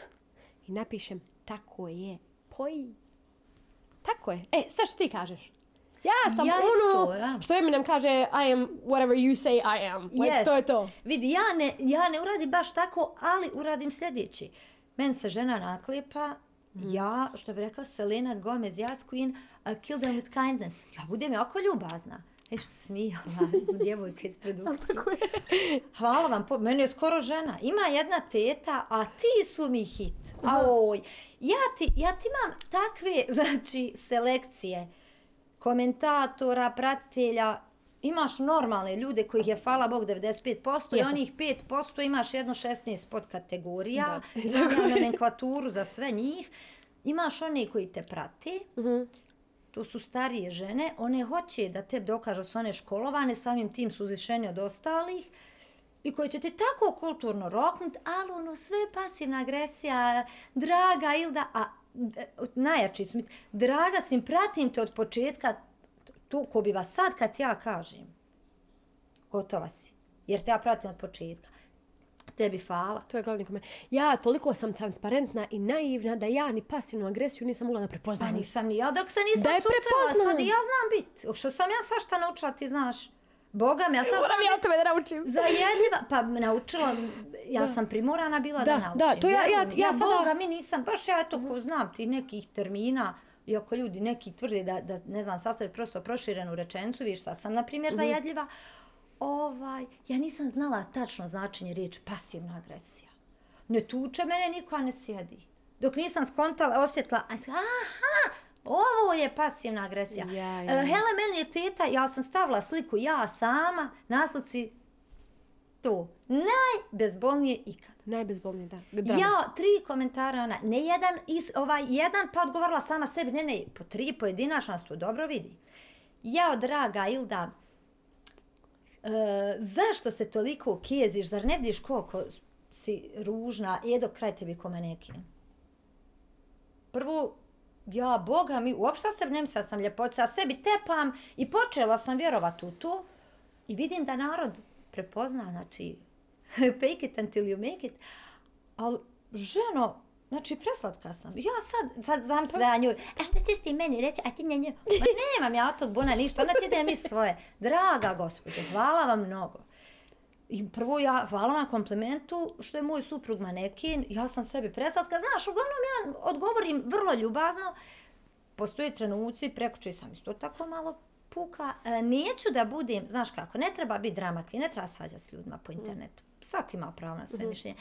i napišem tako je, poji. Tako je. E, sve što ti kažeš. Ja sam Ja ono isto, ja. što Eminem kaže I am whatever you say I am. Like, Yes. to je to. Vidi, ja ne, ja ne uradim baš tako, ali uradim sljedeći. Meni se žena naklipa, Mhm. ja, što bi rekla Selena Gomez, Yas Queen, uh, kill them with kindness. Ja budem jako ljubazna. E što se smijala, djevojka iz produkcije. Hvala vam, po, meni je skoro žena. Ima jedna teta, a ti su mi hit. Aoj, ja ti, ja ti imam takve, znači, selekcije komentatora, pratitelja, imaš normalne ljude kojih je, hvala Bog, 95% i Jesam. onih 5% imaš jedno 16 pod kategorija, Da. nomenklaturu za sve njih. Imaš one koji te prate, Mhm. to su starije žene, one hoće da te dokažu da su one školovane, samim tim su uzvišeni od ostalih, i koji će te tako kulturno roknut, ali ono sve pasivna agresija, draga Ilda, a najjači su mi, draga sim, pratim te od početka, tu ko bi vas sad kad ja kažem, gotova si, jer te ja pratim od početka, tebi hvala. To je glavni komentar. Ja toliko sam transparentna i naivna da ja ni pasivnu agresiju nisam mogla da Pa prepoznam. nisam ni ja dok se nisam Da je susrela, sad ja znam bit. Što sam ja svašta naučila, ti znaš. Boga mi, ja sad znam Moram ja tebe da naučim. Zajedljiva, pa naučila, ja sam primorana bila da, Da, naučim. da, to ja- ja- ja ja sada- Boga mi nisam, baš ja eto ko znam ti nekih termina, iako ljudi neki tvrde da, da ne znam, sastavi prosto proširenu rečenicu, viš sad sam, na primjer, Mhm. zajedljiva, ovaj, ja nisam znala tačno značenje riječi pasivna agresija. Ne tuče mene, niko a ne sjedi. Dok nisam skontala, osjetila, sam, aha, ovo je pasivna agresija. Ja, ja, E, ja. Hele, meni je teta, ja sam stavila sliku ja sama, na slici to. Najbezbolnije ikad. Najbezbolnije, da. Drama. Ja, tri komentara, na, ne jedan, is, ovaj, jedan pa odgovorila sama sebi, ne, ne, po tri pojedinačna to dobro vidi. Jao, draga Ilda, e, zašto se toliko keziš, zar ne vidiš koliko si ružna, jedo kraj tebi ko manekin? Prvo, ja, boga mi, uopšte od ne mislila sam ljepoća, sebi tepam i počela sam vjerovat u to i vidim da narod prepozna, znači, fake it until you make it, ali ženo, znači preslatka sam. Ja sad, sad znam se da ja nju, a šta ćeš ti meni reći, a ti ne njoj, ma nemam ja od tog buna ništa, ona ti da mi svoje. Draga gospođo, hvala vam mnogo. I prvo ja hvala na komplimentu što je moj suprug manekin, ja sam sebi preslatka, znaš, uglavnom ja odgovorim vrlo ljubazno, postoje trenuci, prekuće sam isto tako malo puka, e, neću da budem, znaš kako, ne treba biti drama queen, ne treba svađati s ljudima po internetu. Svaki ima pravo na sve mišljenje.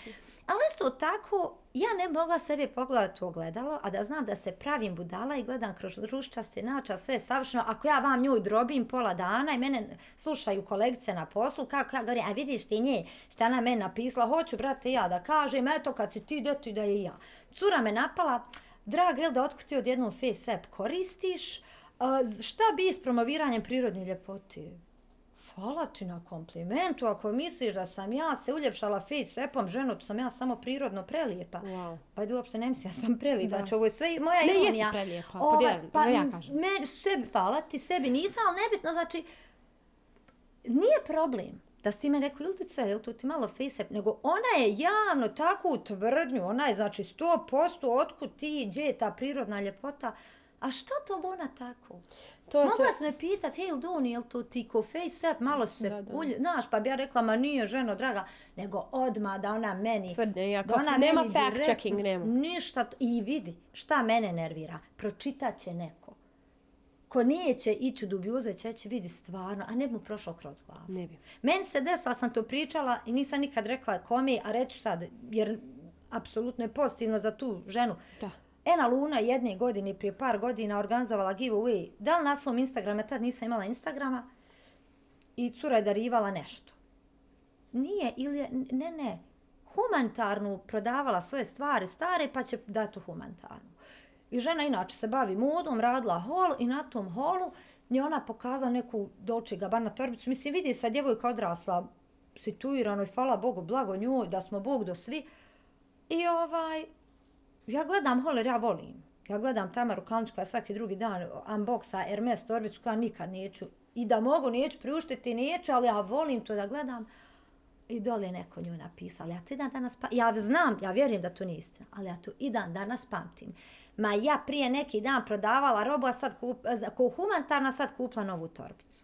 Ali isto tako, ja ne mogla sebi pogledati u ogledalo, a da znam da se pravim budala i gledam kroz ruščaste nača, sve je savršeno. Ako ja vam nju drobim pola dana i mene slušaju kolegice na poslu, kako ja govorim, a vidiš ti nje, šta ona meni napisala, hoću, brate, ja da kažem, eto, kad si ti, deti da je ja. Cura me napala, draga Elda, otko ti odjednom face app koristiš, A, šta bi s promoviranjem prirodne ljepote? Hvala ti na komplimentu, ako misliš da sam ja se uljepšala face appom, ženo, to sam ja samo prirodno prelijepa. Wow. Pa da uopšte ne mislim, ja sam prelijepa, znači ovo je sve moja Ne, ironija. jesi prelijepa, podijelim, pa ja kažem. Me, sebi, hvala ti, sebi nisam, ali nebitno, znači, nije problem da ste me rekli, ili ili tu ti malo face app, nego ona je javno takvu tvrdnju, ona je znači 100% otkud ti, gdje je ta prirodna ljepota, A što to ona tako? To Mogla se... se me pitat, hej, Duni, jel to ti ko face up, malo se Da, da. ulj, znaš, pa bi ja rekla, ma nije ženo, draga, nego odma da ona meni... Tvrdne, ja da kao, ona nema meni fact direktno- checking, nema. Ništa, i vidi, šta mene nervira, pročitat će neko. Ko neće ići u dubioze, će reći, vidi stvarno, a ne bi mu prošlo kroz glavu. Ne bi. Meni se desila, sam to pričala i nisam nikad rekla kome, a reću sad, jer apsolutno je pozitivno za tu ženu. Da. Ena Luna jedne godine, prije par godina, organizovala giveaway. Da li na svom Instagramu, tad nisam imala Instagrama, i cura je darivala nešto. Nije, ili ne, ne, humanitarnu prodavala svoje stvari stare, pa će dati u humanitarnu. I žena inače se bavi modom, radila hol i na tom holu je ona pokazala neku Dolce Gabbana torbicu. Mislim, vidi sa djevojka odrasla situirano i hvala Bogu, blago njoj, da smo Bog do svi. I ovaj, ja gledam holer, ja volim. Ja gledam Tamaru Kalnić koja svaki drugi dan unboxa Hermes torbicu koja nikad neću. I da mogu, neću priuštiti, neću, ali ja volim to da gledam. I dole je neko nju napisao, ja to i dan danas pa... Ja znam, ja vjerujem da to nije istina, ali ja to i dan danas pamtim. Ma ja prije neki dan prodavala robu, a sad kup, ko humanitarna sad kupla novu torbicu.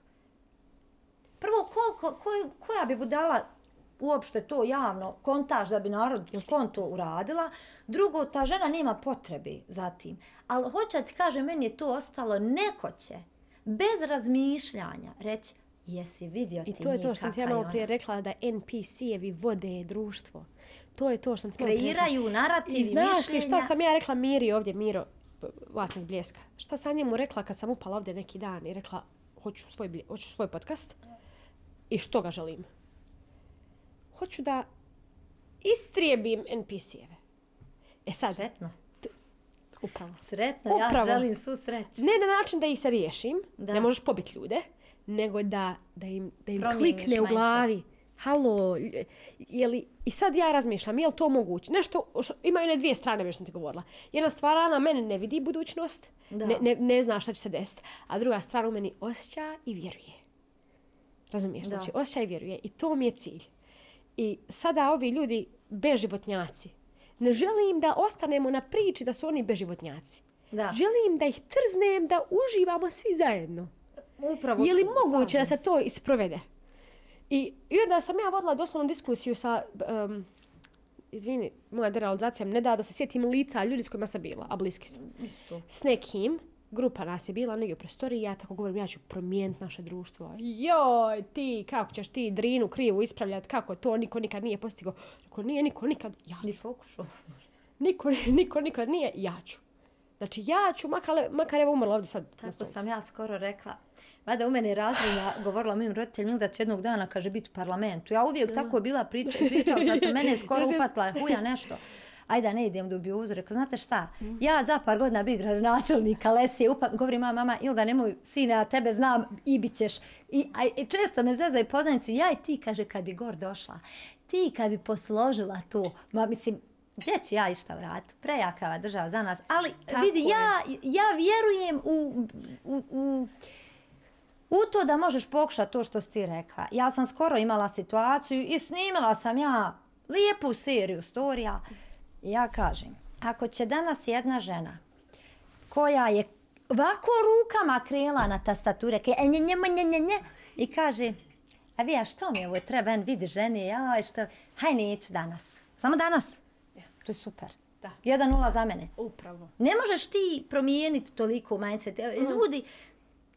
Prvo, koliko, koj, koja bi budala uopšte to javno kontaž da bi narod konto uradila. Drugo, ta žena nema potrebe za tim. Ali hoće ti kaže, meni je to ostalo, neko će bez razmišljanja reći, jesi vidio I ti to je to što sam ti ja malo prije ona?" rekla da NPC-evi vode društvo. To je to što sam ti. Kreiraju narativ I i znaš li šta mišljenja. sam ja rekla Miri ovdje, Miro, vlasnik Bljeska. Šta sam njemu rekla kad sam upala ovdje neki dan i rekla hoću svoj, hoću svoj podcast i što ga želim. Hoću da istrijebim NPC-eve. E sad, Sretno. upravo. Sretno, Upravo. ja želim svu sreću. Ne na način da ih se riješim, Da. ne možeš pobiti ljude, nego da, da im, da im Promijeniš klikne u mindset. glavi. Halo, je li, i sad ja razmišljam, je li to moguće? Nešto, što, imaju ne dvije strane, već sam ti govorila. Jedna strana mene ne vidi budućnost, Da. ne, ne, ne zna šta će se desiti, a druga strana u meni osjeća i vjeruje. Razumiješ? Da. Znači, osjeća i vjeruje. I to mi je cilj. I sada ovi ljudi, beživotnjaci, ne želim da ostanemo na priči da su oni beživotnjaci. Da. Želim da ih trznem, da uživamo svi zajedno. Upravo Je li moguće da se to isprovede? I, I onda sam ja vodila doslovno diskusiju sa, um, izvini, moja derealizacija mi ne da da se sjetim lica ljudi s kojima sam bila, a bliski smo. Isto. S nekim, grupa nas je bila negdje u prostoriji, ja tako govorim, ja ću promijeniti naše društvo. Joj, ti, kako ćeš ti drinu krivu ispravljati, kako to niko nikad nije postigao. Rekao, nije niko nikad, ja Ni pokušao. Niko, niko nikad nije, ja ću. Znači ja ću, makar, makar evo umrla ovdje sad. Tako sam ja skoro rekla. Mada u mene razredna govorila mojim roditeljima da će jednog dana, kaže, biti u parlamentu. Ja uvijek tako bila priča, pričala sam se, mene je skoro ufatila huja nešto. Ajde, da ne idem do biozu. Rekao, znate šta, Mm. ja za par godina bi gradonačelnika Lesije, upa, govori moja mama, Ilda, nemoj, sine, ja tebe znam i bit ćeš. I, a, i često me zezaju poznanici, ja i ti, kaže, kad bi gor došla, ti kad bi posložila to, ma mislim, gdje ću ja išta vrat? Prejakava država za nas. Ali Tako vidi, je. ja, ja vjerujem u, u, u u to da možeš pokušati to što si ti rekla. Ja sam skoro imala situaciju i snimila sam ja lijepu seriju storija. Ja kažem, ako će danas jedna žena koja je ovako rukama krela na tastature, ke, e, nje, nje, nje, nje, nje, i kaže, a vi, a što mi ovo treba, en vidi ženi, ja, što, haj neću danas. Samo danas. To je super. Da. 1-0 za mene. Upravo. Ne možeš ti promijeniti toliko mindset. E, Ljudi,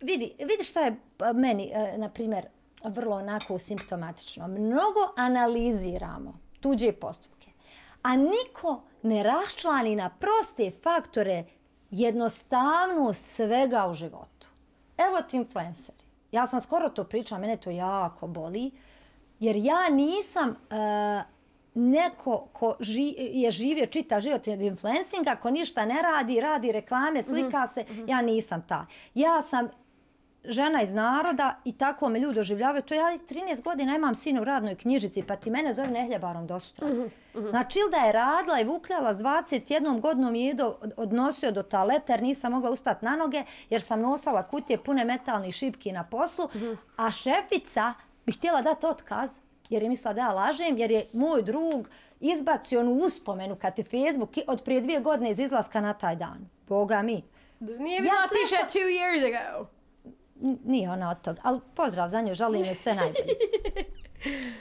vidi, vidi šta je pa, meni, e, na primjer, vrlo onako simptomatično. Mnogo analiziramo tuđe postupke, a niko ne raščlani na proste faktore jednostavnost svega u životu. Evo ti influenceri. Ja sam skoro to pričala, mene to jako boli, jer ja nisam e, neko ko ži, je živio čitav život od influencinga, ko ništa ne radi, radi reklame, slika se, ja nisam ta. Ja sam žena iz naroda i tako me ljudi doživljavaju. To ja 13 godina imam sina u radnoj knjižici, pa ti mene zove nehljebarom do sutra. Znači, ili da je radila i vukljala s 21 godinom je do, odnosio do toaleta jer nisam mogla ustati na noge jer sam nosala kutije pune metalnih šipki na poslu, a šefica bi htjela dati otkaz jer je mislila da ja lažem, jer je moj drug izbacio onu uspomenu kad ti Facebook od prije dvije godine iz izlaska na taj dan. Boga mi. Nije Ja vidjela sve piše što- two years ago. Nije ona od toga, ali pozdrav za nju, želim joj sve najbolje.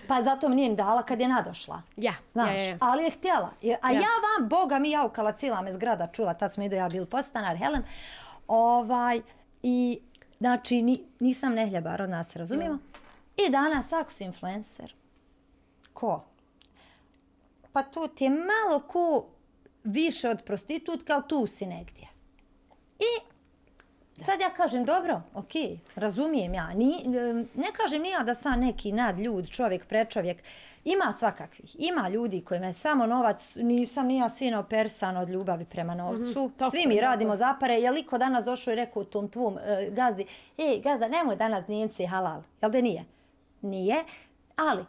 Pa zato mi nije ni dala kad je nadošla. Ja, Znaš, ja, ja, ja. ali je htjela. Je- A Ja. ja. vam, boga mi jaukala, cijela me zgrada čula, tad smo ido ja bili postanar, Helen. Ovaj, I, znači, ni, nisam nehljebar, od nas razumijemo. I danas, ako si influencer, ko? Pa to ti je malo ko više od prostitutka, ali tu si negdje. I Sad ja kažem, dobro, ok, razumijem ja. Ni, ne kažem ni ja da sam neki nadljud, čovjek, prečovjek. Ima svakakvih. Ima ljudi kojima je samo novac, nisam ni ja sino persan od ljubavi prema novcu. tako Svi je, mi radimo za pare. Je liko danas došao i rekao tom tvom e, gazdi, ej, gazda, nemoj danas Njemci halal. Jel da nije? Nije, ali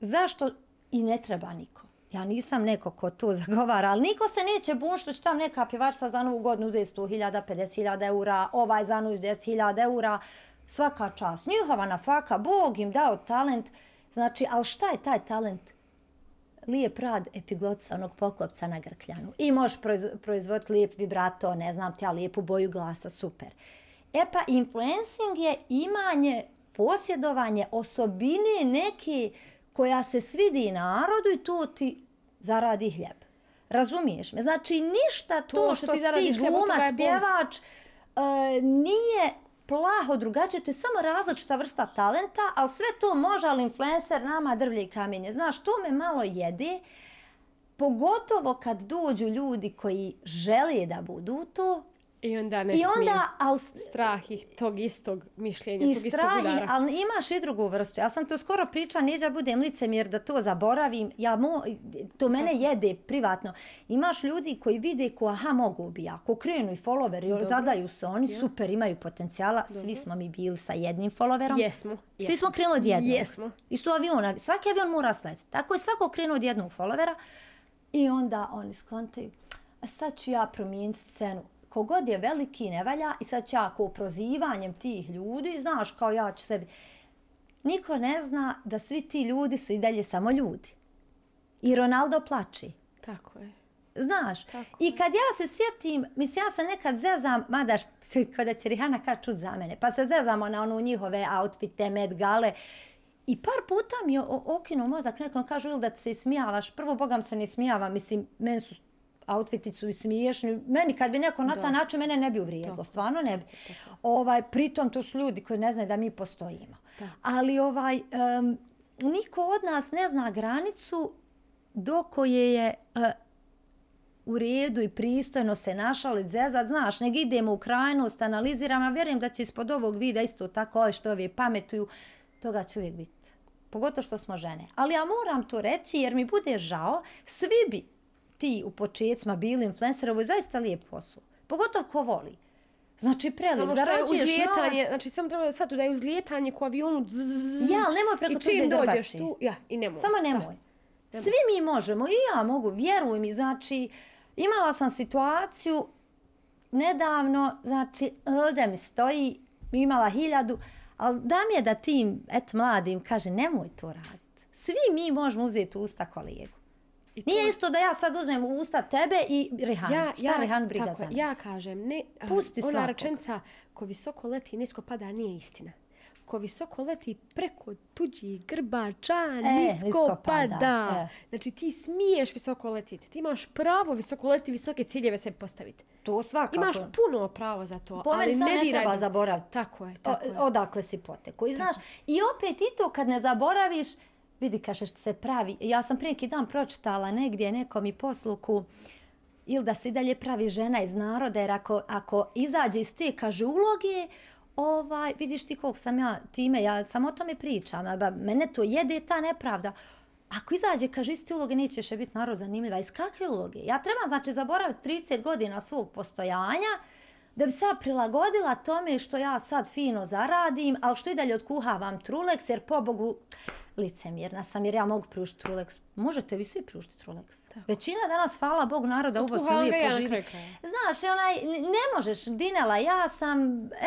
zašto i ne treba niko? Ja nisam neko ko to zagovara, ali niko se neće bun što će tam neka pjevačica za novu godinu uzeti 100.000, 50.000 eura, ovaj za novu 10.000 eura, svaka čast. Njihova nafaka, Bog im dao talent, znači, ali šta je taj talent? lijep rad epiglotica, onog poklopca na grkljanu. I možeš proiz, proizvoditi lijep vibrato, ne znam ti, ja lijepu boju glasa, super. E pa, influencing je imanje, posjedovanje osobine neke koja se svidi narodu i to ti zaradi hljeb. Razumiješ me? Znači, ništa to, To to što što, ti toga glumac, pjevač, e, nije plaho drugačije, to je samo različita vrsta talenta, ali sve to može, ali influencer nama drvlje i kamenje. Znaš, to me malo jede, pogotovo kad dođu ljudi koji žele da budu to, I onda ne i smiju. onda, ali Strah ih tog istog mišljenja, i tog istog strah, udara. ali imaš i drugu vrstu. Ja sam to skoro pričala, neđa budem licemjer da to zaboravim. Ja mo, to mene jede privatno. Imaš ljudi koji vide ko aha mogu bi ja. Ko krenu i followeri, zadaju se oni, super, imaju potencijala. Svi smo mi bili sa jednim followerom. Jesmo. Svi jesmo. smo krenuli od jednog. Jesmo. Isto aviona. Svaki avion mora sletiti. Tako je svako krenuo od jednog followera. I onda oni skontaju, a sad ću ja promijeniti scenu. Kogod je veliki ne valja i sad ću ja ko prozivanjem tih ljudi, znaš, kao ja ću sebi... Niko ne zna da svi ti ljudi su i dalje samo ljudi. I Ronaldo plači. Tako je. Znaš, Tako i kad ja se sjetim, mislim ja se nekad zezam, mada št- kada će Rihana kad čut za mene, pa se zezamo na onu njihove outfite, med gale, i par puta mi je o- okinuo mozak, nekom kažu ili da se ismijavaš, prvo bogam se ne smijava, mislim, meni su outfiti su i smiješni. Meni kad bi neko na taj način mene ne bi uvrijedilo, stvarno ne bi. Ovaj, pritom to su ljudi koji ne znaju da mi postojimo. Ali ovaj, em, niko od nas ne zna granicu do koje je e, u redu i pristojno se našalit, zezat, znaš, nek idemo u krajnost, analiziram, a vjerujem da će ispod ovog vida isto tako ove što ovi pametuju, toga će uvijek biti. Pogotovo što smo žene. Ali ja moram to reći jer mi bude žao, svi bi ti u početcima bili influenceri, ovo je zaista lijep posao. Pogotovo ko voli. Znači, je zarađuješ novac. znači samo treba da shvatu da je uzlijetanje ko avionu zzz, Ja, ali nemoj preko I čim tuđe dođeš grbače. tu, ja, i nemoj. Samo nemoj. Svi mi možemo, i ja mogu, vjeruj mi, znači, imala sam situaciju nedavno, znači, ovdje mi stoji, imala hiljadu, ali da mi je da tim, eto, mladim, kaže, nemoj to raditi. Svi mi možemo uzeti u usta kolegu. I to- Nije isto da ja sad uzmem u usta tebe i Rehan. Ja, Šta ja, Rehan briga tako za mene? Ja kažem, ne, Pusti ona svakog. rečenica ko visoko leti, nisko pada, nije istina. Ko visoko leti preko tuđih grbača, nisko, E, nisko pada, pada. e. Znači ti smiješ visoko letiti. Ti imaš pravo visoko letiti, visoke ciljeve se postaviti. To svakako. Imaš puno pravo za to, Po ali ne ne diraj. treba zaboraviti. Tako je, O- tako je. odakle si potekao. I znaš, i opet i to kad ne zaboraviš, vidi kaže što se pravi. Ja sam prije neki dan pročitala negdje nekom i posluku ili da se i dalje pravi žena iz naroda, jer ako, ako izađe iz te, kaže, uloge, ovaj, vidiš ti koliko sam ja time, ja samo o tome pričam, ba, mene to jede ta nepravda. Ako izađe, kaže, iz te uloge nećeš biti narod zanimljiva. Iz kakve uloge? Ja trebam, znači, zaboraviti 30 godina svog postojanja, da bi se ja prilagodila tome što ja sad fino zaradim, ali što i dalje odkuhavam truleks, jer po Bogu, licemjerna sam jer ja mogu priuštiti Rolex. Možete vi svi priuštiti Rolex. Većina danas, hvala Bog, naroda ga ja lijepo živi. krajeva. Znaš, onaj, ne možeš, Dinela, ja sam,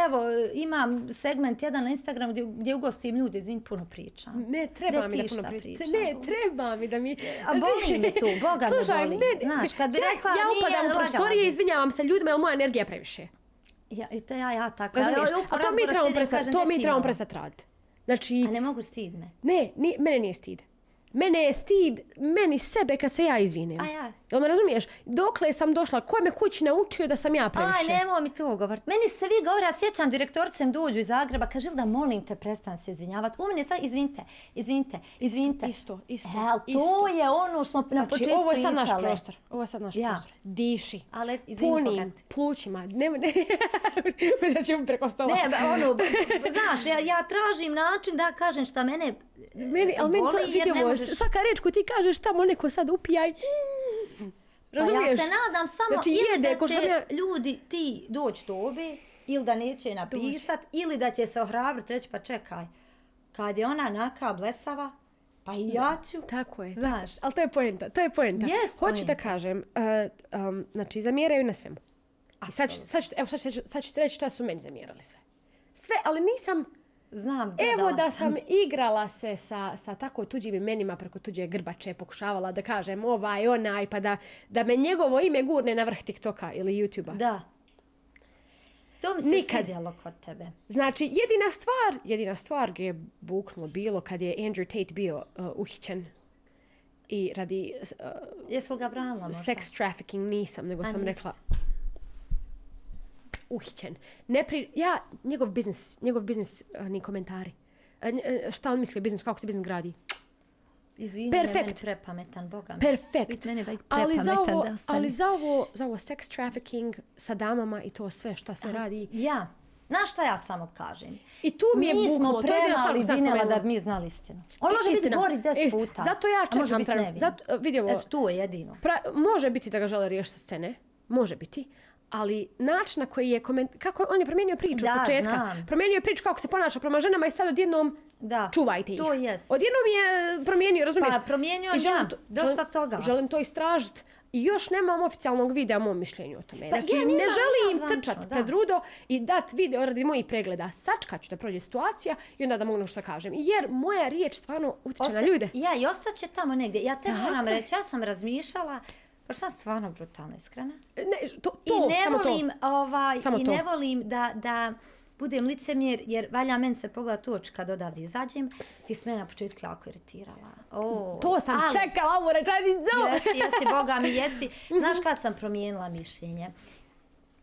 evo, imam segment jedan na Instagramu gdje, gdje ugostim ljude, izvin, puno pričam. Ne, treba Gdje mi da puno pričam. pričam? Ne, treba mi da mi... A boli me tu, Boga me Slušaj, boli. meni- Znaš, kad bi ja, rekla, ja nije upadam u prostorije, izvinjavam se ljudima, jer moja energija je previše. Ja, i to ja, ja tako. Razumiješ? Ja, A to mi trebamo prestati, to mi trebamo prestati raditi. Znači, A ne mogu stid me. ne, ni, mene nije stid. Mene je stid, meni sebe kad se ja izvinim. A ja? Jel me razumiješ? Dokle sam došla, ko je me kući naučio da sam ja previše? Aj, nemoj mi to govorit. Meni se vi govori, ja sjećam direktorcem dođu iz Zagreba, kaže da molim te prestan se izvinjavati. U mene sad, izvinite, izvinite, izvinite. Isto, isto, E, ali isto. to je ono smo na Znači, početku ovo je sad naš pričale. prostor. Ovo je sad naš Ja. prostor. Diši. Izvini, Punim Bogat. plućima. Ne, ne. da ćemo preko stola. Ne, ono, znaš, ja, ja tražim način da kažem šta mene Meni, ali meni to jer ne vidimo, možeš- svaka reč koju ti kažeš tamo neko sad upijaj. Razumiješ? Pa ja se nadam samo Znači, ili da će sam ja- ljudi ti doći tobe, ili da neće napisat, ili da će se ohrabriti reći pa čekaj, kad je ona naka blesava, pa i ja ću. Tako je. Znaš. Ali to je poenta, to je poenta. Jest Hoću poenta. da kažem, uh, um, znači, zamjeraju na svemu. I sad ću, sad ću, evo, sad ću, sad ću ti reći šta su meni zamjerali sve. Sve, ali nisam... Znam, Evo gledala da sam igrala se sa, sa tako tuđim imenima preko tuđe grbače, pokušavala da kažem ovaj, onaj, pa da, da me njegovo ime gurne na vrh TikToka ili YouTubea. Da. To mi se Nikad. svidjelo kod tebe. Znači, jedina stvar, jedina stvar gdje je buknulo bilo kad je Andrew Tate bio uh, uhićen i radi uh, Jesi li ga branila možda? sex trafficking nisam, nego A sam nisi. rekla uhićen. Ne pri, ja, njegov biznis, njegov biznis, uh, ni komentari. Uh, nj- uh, šta on misli o biznisu, kako se biznis gradi? Izvini, Perfekt. me meni prepametan, Boga mi. Perfekt. Biti meni vek Ali za prepametan ovo, da ostane. ali za ovo, za ovo sex trafficking sa damama i to sve šta se radi. Ja. Znaš šta ja samo kažem? I tu mi je mi smo je jedina stvar premali Dinela da bi mi znali istinu. On može biti Istina. gori deset Is- puta. zato ja a može čekam biti trenutno. Zato, vidi ovo. Eto, tu je jedino. Pra, može biti da ga žele riješiti sa scene, može biti, ali način na koji je koment... Kako on je promijenio priču Da, od početka. znam. Promijenio je priču kako se ponaša prema ženama i sad odjednom Da, čuvajte ih. to jest. Odjednom je promijenio, razumiješ? Pa, promijenio I želim ja, to- dosta toga. Želim to istražiti. I još nemam oficijalnog videa o mom mišljenju o tome. Pa znači, ja ne želim ja trčat da. pred rudo i dat video radi mojih pregleda. Sačkat ću da prođe situacija i onda da mogu nešto kažem. Jer moja riječ stvarno utječe na Osta- ljude. Ja, i ostaće tamo negdje. Ja te Tako moram reći, ja sam razmišljala, baš sam stvarno brutalno iskrena. Ne, to, to, I ne samo to. volim, ovaj, Samo i to. ne volim da, da budem licemjer, jer valja meni se pogleda tu oči kad odavde izađem, ti si mene na početku jako iritirala. O, To sam ali- čekala ovu rečenicu. Jesi, jesi, Boga mi jesi. Znaš kad sam promijenila mišljenje?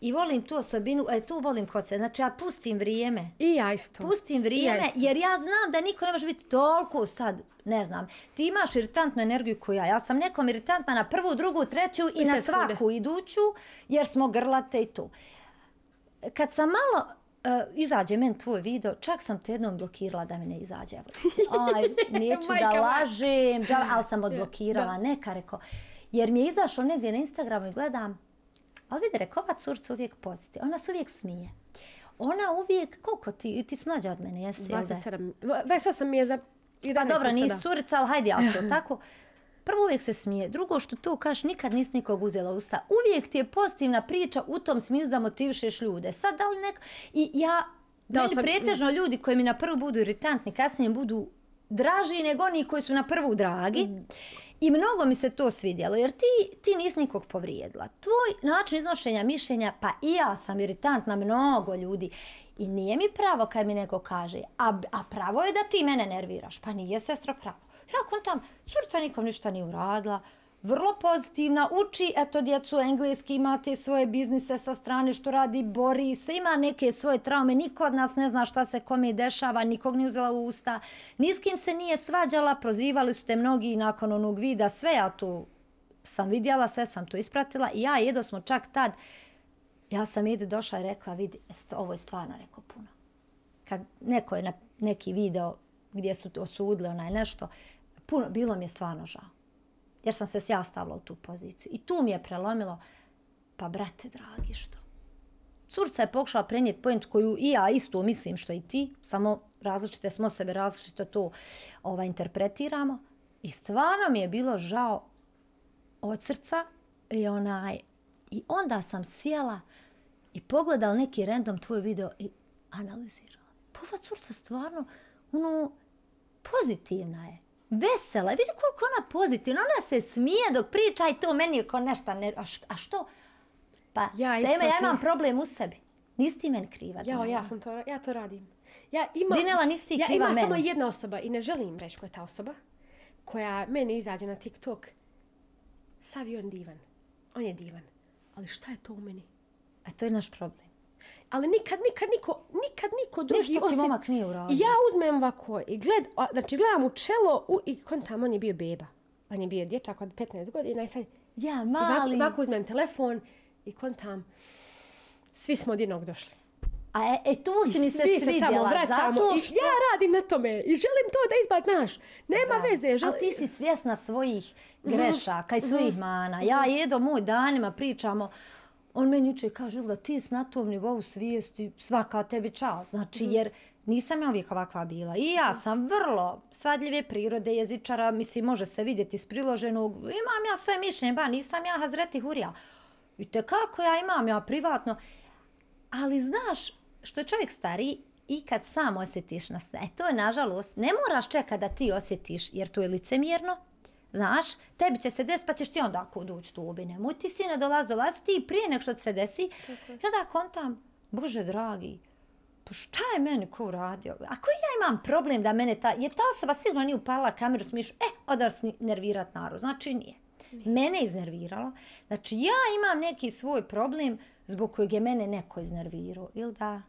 I volim tu osobinu, e, tu volim kod se. Znači, ja pustim vrijeme. I ja isto. Pustim I vrijeme, ja isto. jer ja znam da niko ne može biti toliko sad, ne znam. Ti imaš iritantnu energiju koju ja. Ja sam nekom iritantna na prvu, drugu, treću i na Iste sekunde. svaku iduću, jer smo grlate i tu. Kad sam malo uh, izađe men tvoj video, čak sam te jednom blokirala da mi ne izađe. Aj, neću da lažem, džava, ali sam odblokirala, neka reko. Jer mi je izašlo negdje na Instagramu i gledam, ali vidi, reko, ova curca uvijek pozitivna, ona se uvijek smije. Ona uvijek, koliko ti, ti si mlađa od mene, jesi? jel da? 27. 28 mi je za 11. Pa dobro, nisi curica, ali hajde, ali to tako. Prvo uvijek se smije. Drugo što to kažeš, nikad nisi nikog uzela usta. Uvijek ti je pozitivna priča u tom smislu da motivišeš ljude. Sad da li neko... I ja, Da meni sam- pretežno ljudi koji mi na prvu budu iritantni, kasnije budu draži nego oni koji su na prvu dragi. I mnogo mi se to svidjelo, jer ti, ti nisi nikog povrijedila. Tvoj način iznošenja mišljenja, pa i ja sam iritantna mnogo ljudi. I nije mi pravo kad mi neko kaže, a, a pravo je da ti mene nerviraš. Pa nije sestro, pravo. Ja kontam, curca nikom ništa nije uradila, vrlo pozitivna, uči, eto, djecu engleski, ima te svoje biznise sa strane što radi, bori se, ima neke svoje traume, niko od nas ne zna šta se kome dešava, nikog nije uzela u usta, ni s kim se nije svađala, prozivali su te mnogi nakon onog vida, sve ja tu sam vidjela, sve sam to ispratila i ja i Edo smo čak tad, ja sam ide došla i rekla, vidi, ovo je stvarno rekao puno. Kad neko je na neki video gdje su osudili onaj nešto, puno, bilo mi je stvarno žao. Jer sam se ja stavila u tu poziciju. I tu mi je prelomilo, pa brate dragi što? Curca je pokušala prenijeti point koju i ja isto mislim što i ti, samo različite smo sebe, različito to ovaj, interpretiramo. I stvarno mi je bilo žao od srca i onaj, i onda sam sjela i pogledala neki random tvoj video i analizirala. Pa ova curca stvarno, ono, pozitivna je. Vesela. Vidi koliko ona pozitivna. Ona se smije dok priča i to meni je kao nešto ne... A što? A što? Pa, Ja ja, tema, ja imam problem u sebi. Nisi ti meni kriva. Ja, ja sam to, ja to radim. Ja imam, Dinela, nisi ti ja kriva ima samo meni. jedna osoba i ne želim reći koja je ta osoba koja meni izađe na TikTok. Sav je on divan. On je divan. Ali šta je to u meni? A to je naš problem. Ali nikad, nikad, niko, nikad niko drugi Ništa ti momak nije uradio. I ja uzmem ovako i gled, a, znači gledam u čelo u, i kontam, on je bio beba. On je bio dječak od 15 godina i sad Ja, mali. ovako uzmem telefon i kontam. Svi smo od jednog došli. A e, e, tu si mi se svi svidjela. tamo vraćamo. Zato I što... ja radim na tome i želim to da izbat naš. Nema Da. veze. Žel... Ali ti si svjesna svojih Mhm. grešaka i svojih mana. Ja jedo moj danima pričamo, on meni juče kaže da ti si na tom nivou svijesti, svaka tebi čast. Znači, Mhm. jer nisam ja uvijek ovakva bila. I ja sam vrlo svadljive prirode jezičara, mislim, može se vidjeti iz priloženog. Imam ja sve mišljenje, ba, nisam ja Hazreti Hurija. I te kako ja imam, ja privatno. Ali znaš, što je čovjek stariji, i kad sam osjetiš na sve, e, to je nažalost, ne moraš čekati da ti osjetiš, jer to je licemjerno. Znaš, tebi će se desiti, pa ćeš ti onda kud ući tu ubi. Nemoj ti sine dolaz, dolazi ti prije nek što ti se desi. I onda kontam, Bože dragi, pa šta je meni ko uradio? Ako ja imam problem da mene ta, jer ta osoba sigurno nije upalila kameru, smišu, e, odar se nervirat narod. Znači nije. Mene je iznerviralo. Znači ja imam neki svoj problem zbog kojeg je mene neko iznervirao. Ili da,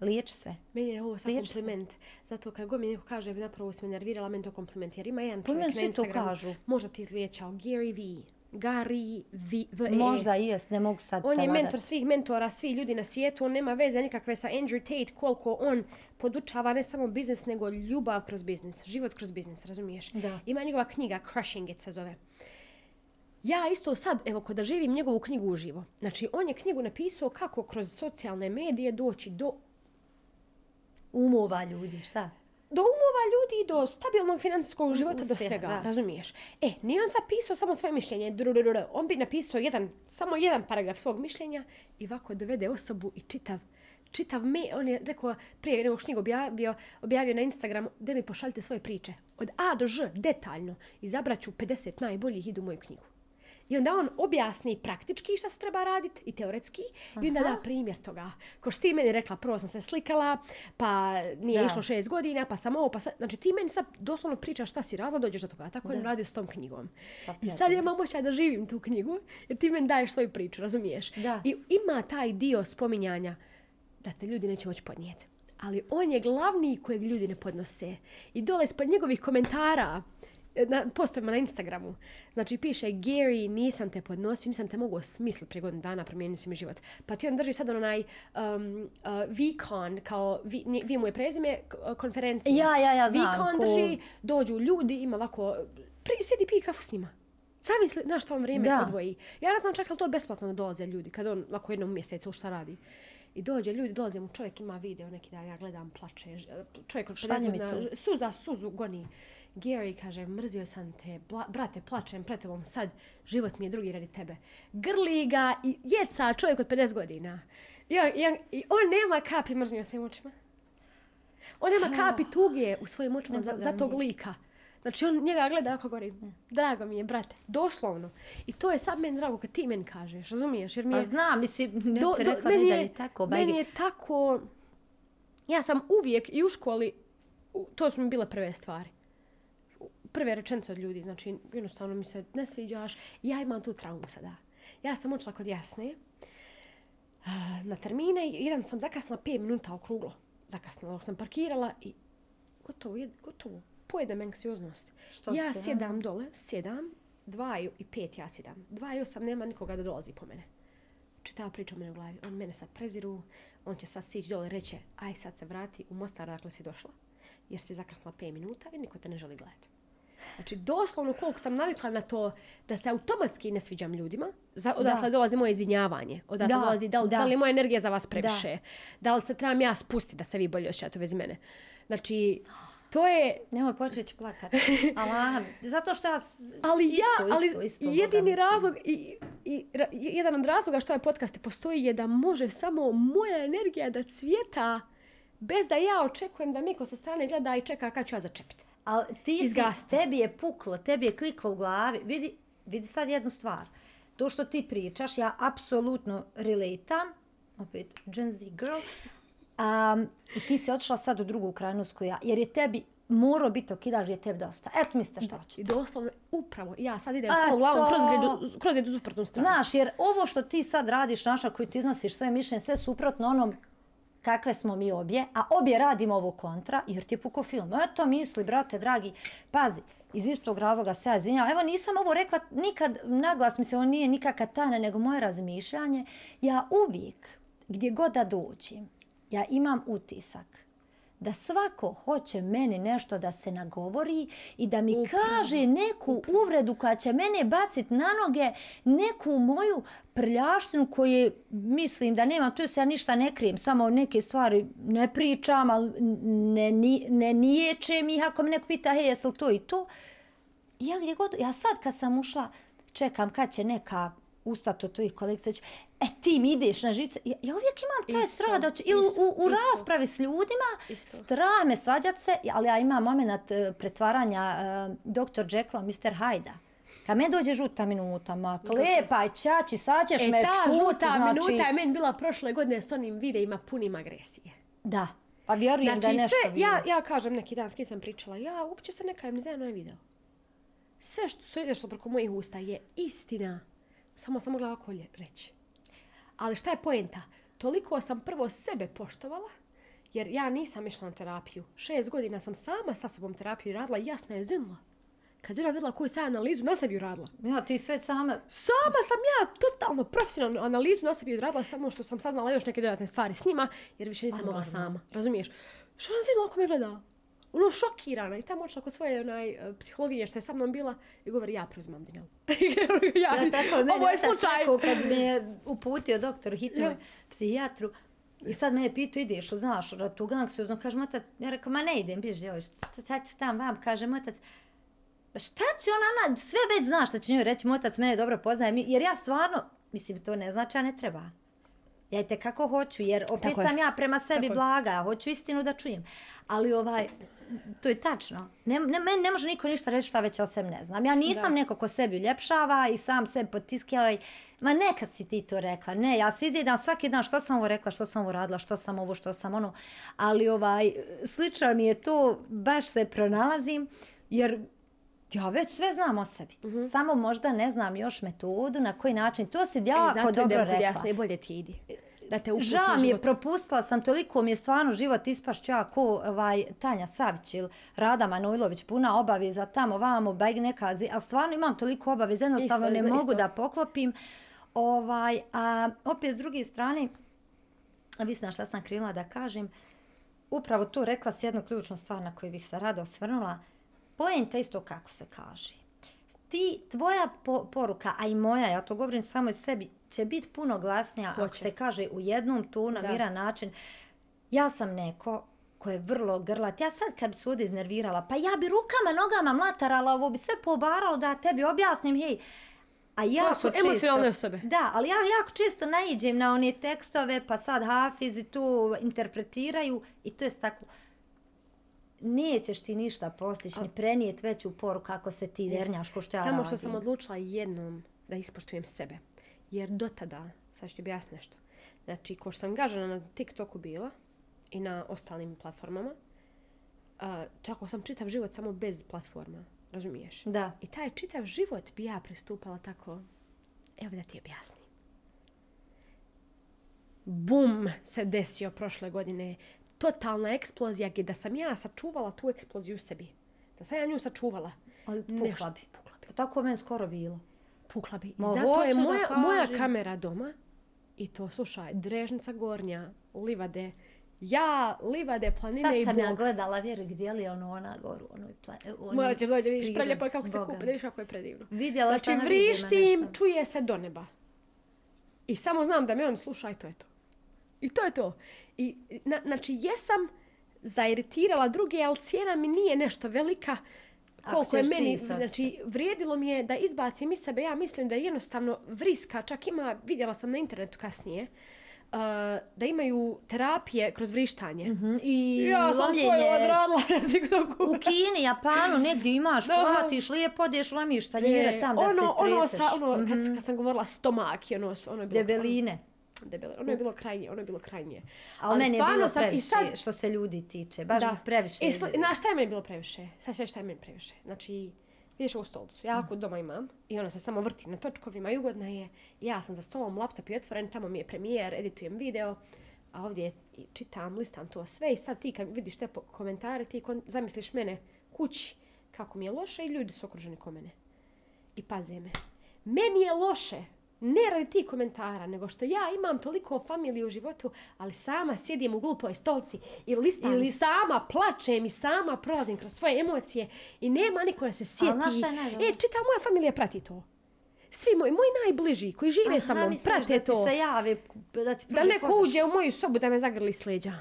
liječi se. Meni je ovo sad Liječi se. kompliment. Zato kad god mi neko kaže napravo si me nervirala, meni to kompliment. Jer ima jedan Pa čovjek na Instagramu. kažu. Možda ti izliječao. Gary V. Gary V. v E. Možda i jest, ne mogu sad On je mentor svih mentora, svih ljudi na svijetu, on nema veze nikakve sa Andrew Tate, koliko on podučava ne samo biznis, nego ljubav kroz biznis, život kroz biznis, razumiješ? Da. Ima njegova knjiga, Crushing It se zove. Ja isto sad, evo, kod da živim njegovu knjigu uživo. Znači, on je knjigu napisao kako kroz socijalne medije doći do Umova ljudi, šta? do umova ljudi, do stabilnog financijskog života, do Uspjeha, svega, da. razumiješ? E, nije on zapisao samo svoje mišljenje, drurururu, on bi napisao jedan, samo jedan paragraf svog mišljenja i ovako dovede osobu i čitav čitav me, on je rekao prije nego što knjigu objavio, objavio na Instagramu, da mi pošaljite svoje priče. Od A do Ž, detaljno. Izabrat ću 50 najboljih idu u moju knjigu. I onda on objasni praktički šta se treba raditi i teoretski i onda da primjer toga. Ko što ti meni rekla, prvo sam se slikala, pa nije Da. išlo šest godina, pa sam ovo, pa sad, znači ti meni sad doslovno pričaš šta si radila, dođeš do toga. Tako je on radio s tom knjigom. Pa I sad ja imam osjećaj da živim tu knjigu, jer ti meni daješ svoju priču, razumiješ? Da. I ima taj dio spominjanja da te ljudi neće moći podnijeti. Ali on je glavni kojeg ljudi ne podnose. I dole ispod njegovih komentara, na postovima na Instagramu. Znači piše Gary, nisam te podnosio, nisam te mogao smisliti prije godinu dana, promijenio si mi život. Pa ti on drži sad onaj um, uh, VCon, kao, vi, nje- vi mu je prezime, k- konferencija. Ja, ja, ja znam, VCon ko- drži, dođu ljudi, ima ovako, pri, sjedi pije kafu s njima. Zamisli, znaš što on vrijeme Da. odvoji. Ja ne znam čak li to besplatno da dolaze ljudi, kad on ovako jednom mjesecu šta radi. I dođe ljudi, dolaze mu, čovjek ima video neki dan, ja gledam, plače, čovjek od Šalji 50 mi godina, to. suza, suzu goni. Gary kaže, mrzio sam te, bla, brate, plačem pred tobom, sad život mi je drugi radi tebe. Grli ga i jeca čovjek od 50 godina. I on, i on, i on nema kapi mržnje u svojim očima. On nema kapi tuge u svojim očima za, za tog lika. Znači on njega gleda ako govori, drago mi je, brate, doslovno. I to je sad meni drago kad ti meni kažeš, razumiješ? Jer mi Pa je, znam, mislim, ne do, do, meni, mi da je, je tako, meni bagi. je tako... Ja sam uvijek i u školi, to su mi bile prve stvari. Prve rečenice od ljudi, znači jednostavno mi se ne sviđaš. Ja imam tu traumu sada. Ja sam očela kod Jasne na termine jedan sam zakasnila 5 minuta okruglo. Zakasnila, dok sam parkirala i gotovo, gotovo, pojedem anksioznost. Što ja ste, sjedam dole, sjedam, dva i i pet ja sjedam. Dva i osam nema nikoga da dolazi po mene čitava priča u mene u glavi. On mene sad preziru, on će sad sići dole i reće, aj sad se vrati u Mostar dakle si došla, jer si zakasnila 5 minuta i niko te ne želi gledati. Znači, doslovno koliko sam navikla na to da se automatski ne sviđam ljudima, za, odatle dolazi moje izvinjavanje, odatle Da, dolazi da, li- da. da li moja energija za vas previše, da. li se trebam ja spustiti da se vi bolje osjećate u vezi mene. Znači, to je... Nemoj početi plakat. Allah, zato što ja... Ali isto, ja, ali isto, isto, jedini razlog i, i ra- jedan od razloga što ovaj podcast postoji je da može samo moja energija da cvjeta bez da ja očekujem da Miko sa strane gleda i čeka kad ću ja začepiti. Ali ti si, tebi je puklo, tebi je kliklo u glavi. Vidi, vidi sad jednu stvar. To što ti pričaš, ja apsolutno relatam, opet Gen Z girl, um, i ti si otišla sad u drugu krajnost koju ja, jer je tebi morao biti okidaž, je tebi dosta. Eto mislite šta hoćete. I doslovno, upravo, ja sad idem samo glavom kroz, gredu- kroz jednu suprotnu stranu. Znaš, jer ovo što ti sad radiš, naša koji ti iznosiš svoje mišljenje, sve suprotno onom kakve smo mi obje, a obje radimo ovo kontra, jer ti je puko film. Eto misli, brate, dragi, pazi, iz istog razloga se ja izvinjavam. Evo nisam ovo rekla nikad naglas, mi se, on nije nikakva tajna, nego moje razmišljanje. Ja uvijek, gdje god da dođem, ja imam utisak da svako hoće meni nešto da se nagovori i da mi kaže neku uvredu koja će mene baciti na noge, neku moju prljaštinu koju mislim da nemam, tu se ja ništa ne krijem, samo neke stvari ne pričam, ali ne, ni- ne niječem ih ako me neko pita, hej, jesli to i to? ja gdje god, ja sad kad sam ušla, čekam kad će neka ustati od tvojih kolekcija, će, e ti mi ideš na živce. Ja, ja uvijek imam taj Isto, strah da će, ili isto, u, u isto. raspravi s ljudima, Isto. strah me svađat se, ali ja imam moment e, pretvaranja e, Dr. Jekyll, Mr. Hyda. Kad me dođe žuta minuta, ma klepaj, čači, sad ćeš E, me ta čuti, žuta znači... minuta je meni bila prošle godine s onim videima punim agresije. Da, pa vjerujem da Znači, je nešto sve, bilo. ja, ja kažem neki dan, s kim sam pričala, ja uopće se ne kajem ni za jedan ovaj video. Sve što su idešlo preko mojih usta je istina. Samo sam mogla ovako reći. Ali šta je poenta? Toliko sam prvo sebe poštovala, jer ja nisam išla na terapiju. Šest godina sam sama sa sobom terapiju radila i jasno je zinula. Kad je ona vidjela koju sam analizu na sebi radila. Ja, ti sve sama... Sama sam ja totalno profesionalnu analizu na sebi odradila samo što sam saznala još neke dodatne stvari s njima, jer više nisam mogla sama. Razumiješ? Što ona zina ako me gleda? Ono šokirana i tamo odšla kod svoje onaj, e, psihologinje što je sa mnom bila i govori ja preuzimam Dinjelu. ja, Ja tako, ovo je slučaj. rekao kad me je uputio doktor hitnoj Ja. psihijatru i sad me je pitao ideš li znaš na tu anksiozno, kaže otac, ja rekao ma ne idem, bježi joj, šta, šta ću tam vam, kaže otac, šta će ona, ona sve već zna šta će njoj reći, otac mene dobro poznaje, mi- jer ja stvarno, mislim to ne znači, a ne treba. Ja i kako hoću, jer opet Tako je. sam ja prema sebi Tako je. blaga, hoću istinu da čujem. Ali ovaj, to je tačno. Ne, ne, meni ne može niko ništa reći šta već o sebi ne znam. Ja nisam Da. neko ko sebi uljepšava i sam sebe potiskila i ma neka si ti to rekla. Ne, ja se izjedam svaki dan što sam ovo rekla, što sam ovo radila, što sam ovo, što sam ono. Ali ovaj, slično mi je to, baš se pronalazim, jer ja već sve znam o sebi. Samo možda ne znam još metodu, na koji način. To si E, jako zato dobro rekla. jasne i bolje ti idi. Da te Žao mi je, propustila sam, toliko mi je stvarno život ispašću ja ko ovaj, Tanja Savić ili Rada Manojlović, puna obaveza tamo, vamo, bajg nekazi, ali stvarno imam toliko obaveza, jednostavno Isto, ne isto. mogu da poklopim. Ovaj, a opet s druge strane, vi znaš šta sam krenula da kažem, upravo tu rekla si jednu ključnu stvar na koju bih se rado osvrnula. Poenta isto kako se kaže. Ti, tvoja po, poruka, a i moja, ja to govorim samo i sebi, će biti puno glasnija ako Hoće. se kaže u jednom tu na miran način. Ja sam neko ko je vrlo grlat. Ja sad kad bi se ovdje iznervirala, pa ja bi rukama, nogama mlatarala, ovo bi sve pobaralo da tebi objasnim, hej, a jako su često, emocionalne osobe. Da, ali ja jako često naiđem na one tekstove, pa sad hafizi tu interpretiraju i to je tako. Nećeš ti ništa postići, ni prenijet veću poruku kako se ti dernjaš, ko što ja Samo radim. što sam odlučila jednom da ispoštujem sebe. Jer do tada, sad ću ti objasniti nešto. Znači, ko što sam gažena na TikToku bila i na ostalim platformama, uh, tako sam čitav život samo bez platforma. Razumiješ? Da. I taj čitav život bi ja pristupala tako, evo da ti objasnim. Bum se desio prošle godine. Totalna eksplozija gdje da sam ja sačuvala tu eksploziju u sebi. Da sam ja nju sačuvala. Ali pukla bi. Pukla bi. Tako meni skoro bilo. Pukla bi. I Ma, zato je moja, moja kažem. kamera doma i to, slušaj, Drežnica Gornja, Livade, ja, Livade, planine Sad i sam Bog. ja gledala, vjeruj, gdje li je ono ona goru, onoj pla... onoj Morat ćeš da vidiš preljepo je kako se kupa, vidiš kako je predivno. Vidjela Znači, sam vrištim, čuje se do neba. I samo znam da me on sluša i to je to. I to je to. I, na, znači, jesam zairitirala druge, ali cijena mi nije nešto velika. Ako Koliko je meni, znači, vrijedilo mi je da izbacim iz sebe, ja mislim da je jednostavno vriska, čak ima, vidjela sam na internetu kasnije, uh, da imaju terapije kroz vrištanje. Mhm, I Ja sam svoje odradila na TikToku. u Kini, Japanu, negdje imaš, Da. platiš, lijepo odeš, lomiš taljere Je, tam da se ono, ono, streseš. sa, ono, kad, kad sam govorila stomak, ono, ono je bilo... Debeline. Debele. Ono je bilo krajnje, ono je bilo krajnje. Ali, meni je bilo sam- previše, i sad, što se ljudi tiče. Baš da. previše. E, sl- znaš šta je meni bilo previše? Sad reći šta je meni previše. Znači, vidiš ovu stolicu, ja ako doma imam i ona se samo vrti na točkovima i ugodna je. Ja sam za stolom, laptop je otvoren, tamo mi je premijer, editujem video, a ovdje i čitam, listam to sve i sad ti kad vidiš te komentare, ti kon- zamisliš mene kući kako mi je loše i ljudi su okruženi ko mene. I paze me. Meni je loše, ne radi ti komentara, nego što ja imam toliko familije u životu, ali sama sjedim u glupoj stolci i listam Ili- i sama plačem i sama prolazim kroz svoje emocije i nema niko da se sjeti. šta je e, čita moja familija prati to. Svi moji, moji najbliži koji žive sa mnom, prate da to. se jave, da ti Da neko podršku. uđe u moju sobu da me zagrli s leđa.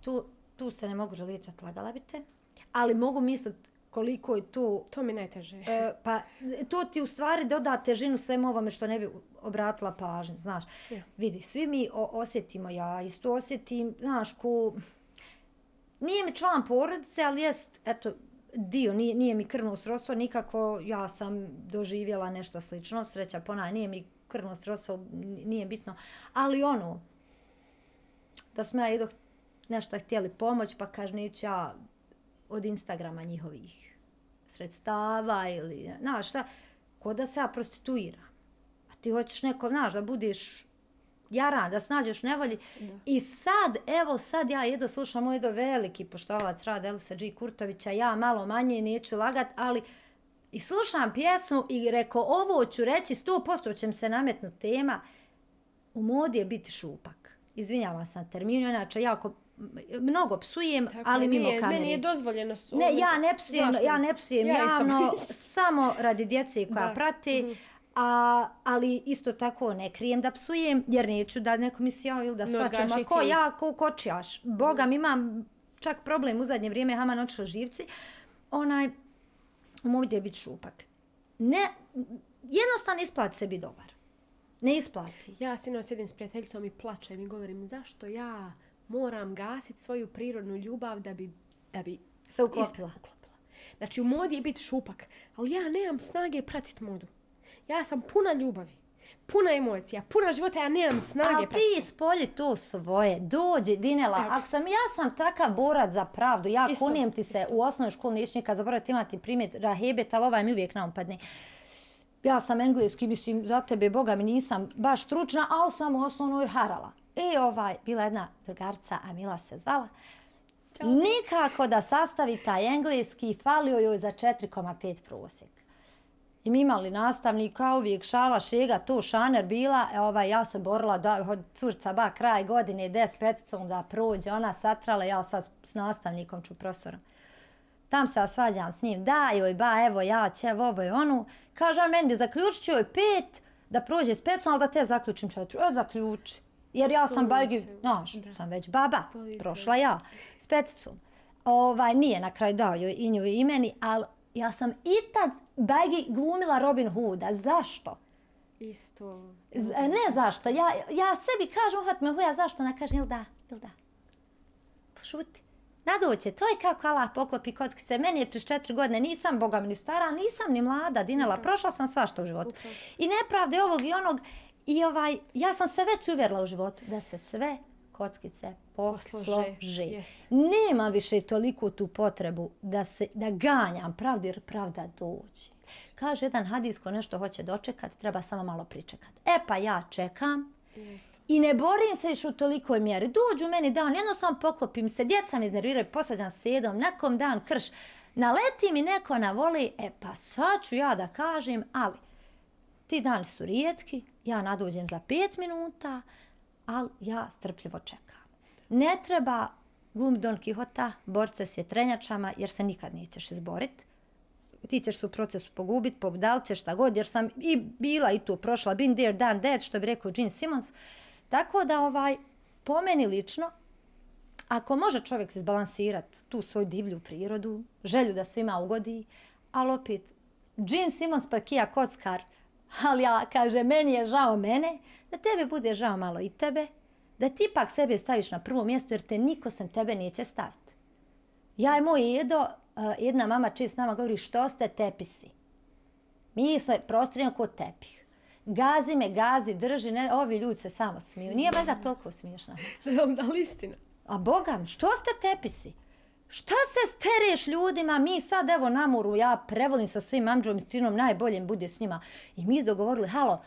Tu, tu se ne mogu želitati, lagala bi te. Ali mogu misliti koliko je tu To mi najteže. E, pa to ti u stvari doda težinu svemu ovome što ne bi obratila pažnju, znaš. Ja. Vidi, svi mi o- osjetimo, ja isto osjetim, znaš, ko... Nije mi član porodice, ali jest, eto, dio, nije, nije mi krvno srodstvo nikako, ja sam doživjela nešto slično, sreća pona, nije mi krvno srodstvo, n- nije bitno, ali ono, da smo ja ido nešto htjeli pomoć, pa kaže, neću ja od Instagrama njihovih sredstava ili, znaš šta, ko da se ja prostituiram. A ti hoćeš neko, znaš, da budeš jaran, da snađeš nevolji. I sad, evo sad ja jedno slušam moj do veliki poštovalac rada Elisa G. Kurtovića, ja malo manje neću lagat, ali i slušam pjesmu i reko ovo ću reći, 100% će se nametnuti tema, u modi je biti šupak. Izvinjavam se na terminu, inače jako mnogo psujem, Tako ali mimo nije- kamere. Meni je dozvoljeno su... Ne, ja ne psujem, Znaš me. ja ne psujem Ja javno, samo radi djece koja Da. prate, a, ali isto tako ne krijem da psujem, jer neću da neko misli ja ili da No, gaši a ko ja, ko kočijaš. Boga mi imam čak problem u zadnje vrijeme, Haman otišla živci, onaj, je biti šupak. Ne, jednostavno isplati se biti dobar. Ne isplati. Ja sinoć sjedim s prijateljicom i plačem i govorim zašto ja moram gasiti svoju prirodnu ljubav da bi, da bi Se uklopila. ist- uklopila. Znači u modi je biti šupak, ali ja nemam snage pratiti modu. Ja sam puna ljubavi, puna emocija, puna života, ja nemam snage Ali pratiti. ti spolji to svoje, dođi Dinela, Evo. ako sam, ja sam takav borac za pravdu, ja Isto, kunijem ti se u osnovnoj školi, neću nikad zaboraviti imati primjer Rahebet, ali ovaj mi uvijek naumpadne. Ja sam engleski, mislim, za tebe, boga mi nisam baš stručna, ali sam u osnovnoj harala. I ovaj, bila jedna drugarca, Amila se zvala, nikako da sastavi taj engleski, falio joj za 4,5 prosjek. I mi imali nastavnika, uvijek šala, šega, to šaner bila. E, ovaj, ja se borila da od curca ba kraj godine, des peticom da prođe. Ona satrala, ja sad s nastavnikom ću profesorom. Tam se svađam s njim, da joj ba, evo ja će, evo ovo i onu. Kaže on meni, zaključit ću joj pet da prođe s peticom, ali da te zaključim četiri. E, zaključi. Jer ja sam bajgi, Sunce, znaš, sam već baba, Bolite. prošla ja s peticom. Ovaj, nije na kraju dao joj i nju i meni, ali ja sam i tad bajgi glumila Robin Hooda. Zašto? Isto. Z- e, ne zašto. Ja, ja sebi kažem, uhvat me huja, zašto? Ne kažem, ili da, ili da. Šuti. Nadoće, to je kako Allah poklopi kockice. Meni je 34 godine, nisam, boga ni stara, nisam ni mlada, dinela, prošla sam svašta u životu. I nepravde ovog i onog. I ovaj, ja sam se već uvjerila u životu da se sve kockice Poslože, jeste. Nema više toliko tu potrebu da se da ganjam pravdu jer pravda dođe. Kaže jedan hadis ko nešto hoće dočekat, treba samo malo pričekat. E pa ja čekam Isto. i ne borim se još u tolikoj mjeri. Dođu meni dan, jednostavno poklopim se, djeca mi iznerviraju, posađam se jedom, nekom dan krš. Naleti mi neko na voli, e pa sad ću ja da kažem, ali ti dani su rijetki, ja nadođem za pet minuta, ali ja strpljivo čekam. Ne treba glum Don Kihota, borce s vjetrenjačama, jer se nikad nećeš izboriti. Ti ćeš se u procesu pogubit, pobudal ćeš šta god, jer sam i bila i tu prošla, been there, done that, što bi rekao Gene Simmons. Tako da, ovaj, po meni lično, ako može čovjek izbalansirati tu svoju divlju prirodu, želju da svima ugodi, ali opet, Gene Simmons pa Kija Kockar, ali ja, kaže, meni je žao mene, da tebi bude žao malo i tebe, da ti pak sebe staviš na prvo mjesto jer te niko sem tebe neće staviti. Ja i moj jedo, jedna mama često nama govori što ste tepisi. Mi smo prostorimo kod tepih. Gazi me, gazi, drži, ne, ovi ljudi se samo smiju. Nije valjda toliko smiješno. da li istina? A Boga mi, što ste tepisi? Šta se stereš ljudima? Mi sad, evo, na moru, ja prevolim sa svim mamđom i strinom, najboljim bude s njima. I mi dogovorili, halo,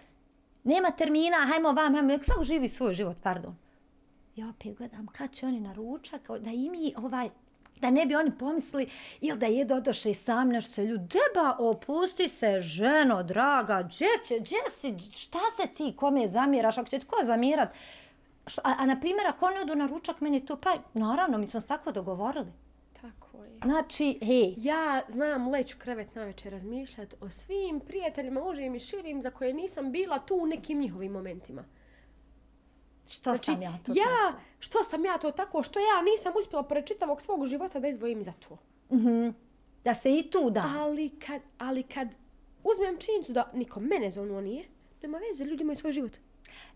nema termina, hajmo vam, hajmo, nek svako živi svoj život, pardon. Ja opet gledam, kad će oni na ručak, da i mi, ovaj, da ne bi oni pomislili ili da je dodoše sam nešto se ljudi, deba, opusti se, ženo, draga, gdje će, gdje si, šta se ti, kome zamiraš, ako će ti ko zamirat? Što, a, a na primjer, ako oni odu na ručak, meni to, pa naravno, mi smo se tako dogovorili. Tako je. Znači, hej, Ja znam leću krevet na večer razmišljat o svim prijateljima, užim i širim, za koje nisam bila tu u nekim njihovim momentima. što sam ja to Znači, ja, tako? što sam ja to tako, što ja nisam uspjela pored čitavog svog života da izdvojim za to. Da se i tu da. Ali kad, ali kad uzmem činjenicu da niko mene zonuo nije, nema veze, ljudi imaju svoj život.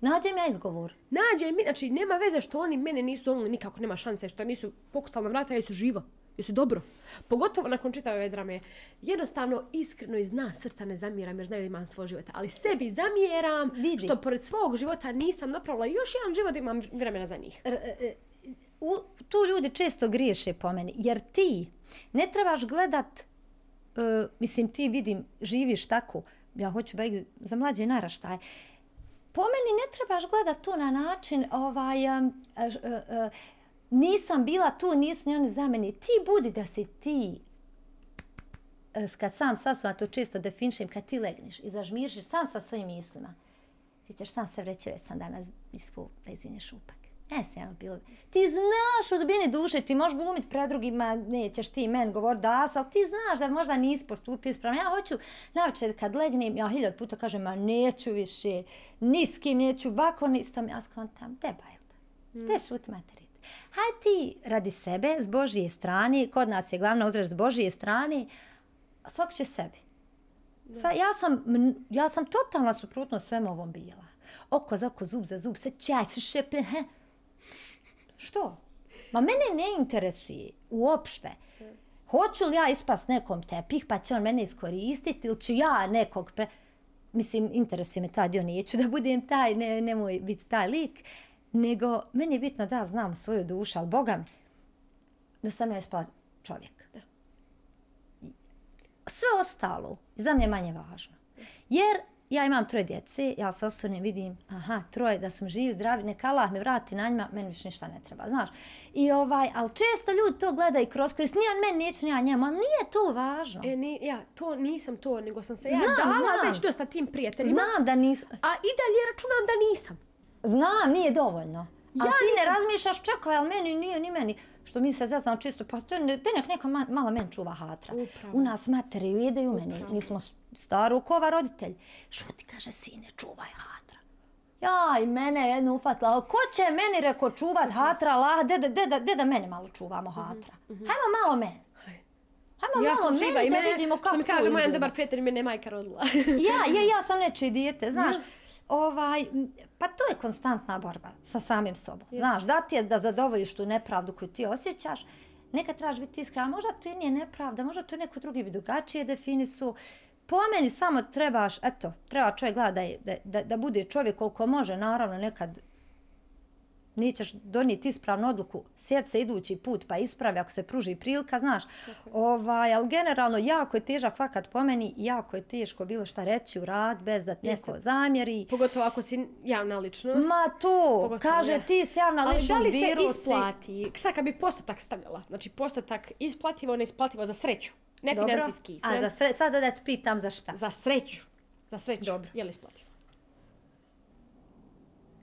Nađem ja izgovor. Nađe mi, znači nema veze što oni mene nisu zonuli nikako, nema šanse što nisu pokucali na vrata, jesu živa. Jesu dobro. Pogotovo nakon čitave ove drame. Jednostavno, iskreno iz nas srca ne zamjeram jer znaju da imam svoj život. Ali sebi zamjeram Vidi. što pored svog života nisam napravila još jedan život da imam vremena za njih. R- e, u, tu ljudi često griješe po meni, jer ti ne trebaš gledat, uh, mislim ti vidim, živiš tako, ja hoću ba za mlađe naraštaje, po meni ne trebaš gledat to na način, ovaj, um, uh, uh, nisam bila tu, nisu ni oni za mene. Ti budi da si ti, e, kad sam sa svojom, to često definišem, kad ti legneš i zažmiriš sam sa svojim mislima, ti ćeš sam se vreći, već sam danas ispu da izvinješ upak. E, se ja bilo. Ti znaš u dubini duše, ti možeš glumit pred drugima, nećeš ti men govor da, ali ti znaš da možda nisi postupio ispravno. Ja hoću, navečer kad legnem, ja hiljad puta kažem, ma neću više, ni s kim neću, bako nistom, ja skontam, deba je da, te šut materit. Haj ti radi sebe, s Božije strane, kod nas je glavna uzraž s Božije strane, svak će sebi. Sa, ja, sam, ja sam totalna suprotno svemu ovom bila. Oko za oko, zub za zub, se čač, šepe, he. Što? Ma mene ne interesuje uopšte. Hoću li ja ispast nekom tepih pa će on mene iskoristiti ili ću ja nekog pre... Mislim, interesuje me taj dio, neću da budem taj, ne, nemoj biti taj lik. Nego, meni je bitno da znam svoju dušu, ali Boga mi, da sam ja ispala čovjek. Da. Sve ostalo za mene je manje važno. Jer ja imam troje djece, ja se osvrnem, vidim, aha, troje, da sam živ, zdravi, neka Allah me vrati na njima, meni više ništa ne treba, znaš. I ovaj, ali često ljudi to gledaju kroz korist, nije on meni, neću ni ja njemu, ali nije to važno. E, ni, ja, to nisam to, nego sam se ja Znam, dala znam. već dosta tim prijateljima. Znam da nisu, A i dalje računam da nisam. Znam, nije dovoljno. Ja Ja ti ne nisam- razmišljaš, čekaj, ali meni nije ni meni. Što mi se zeznamo čisto, pa to ne, te nek neka ma, mala men čuva hatra. Upravo. U nas materi ujedaju meni, mi smo staru kova roditelj. Šuti, kaže, sine, čuvaj hatra. Ja, i mene je jednu ufatila. Ko će meni reko čuvat hatra, la, deda, deda, deda, mene malo čuvamo hatra. Hajmo malo meni. Hajmo Ja malo meni i da mene, vidimo što kako mi to kaže moj jedan izgleda. dobar prijatelj, mene je majka rodila. ja, je, ja sam nečiji dijete, znaš. Ovaj, pa to je konstantna borba sa samim sobom. Yes. Znaš, da ti je da zadovoljiš tu nepravdu koju ti osjećaš, nekad trebaš biti iskren, ali možda to i nije nepravda, možda to neko drugi bi drugačije definisu. Po meni samo trebaš, eto, treba čovjek gleda da, da, da, da bude čovjek koliko može, naravno nekad nećeš donijeti ispravnu odluku, sjed se idući put pa ispravi ako se pruži prilika, znaš. Ovaj, ali generalno jako je težak vakat po meni, jako je teško bilo šta reći u rad bez da neko Jeste. zamjeri. Pogotovo ako si javna ličnost. Ma to, Pogotovo, kaže ja. ti si javna Ali da ličnost, li se virus si- isplati, sad kad bi postotak stavljala, znači postotak isplativo, neisplativo za sreću, ne Dobro. financijski, A za sre... sad da te pitam za šta? za sreću, za sreću, Dobro. je li isplativo?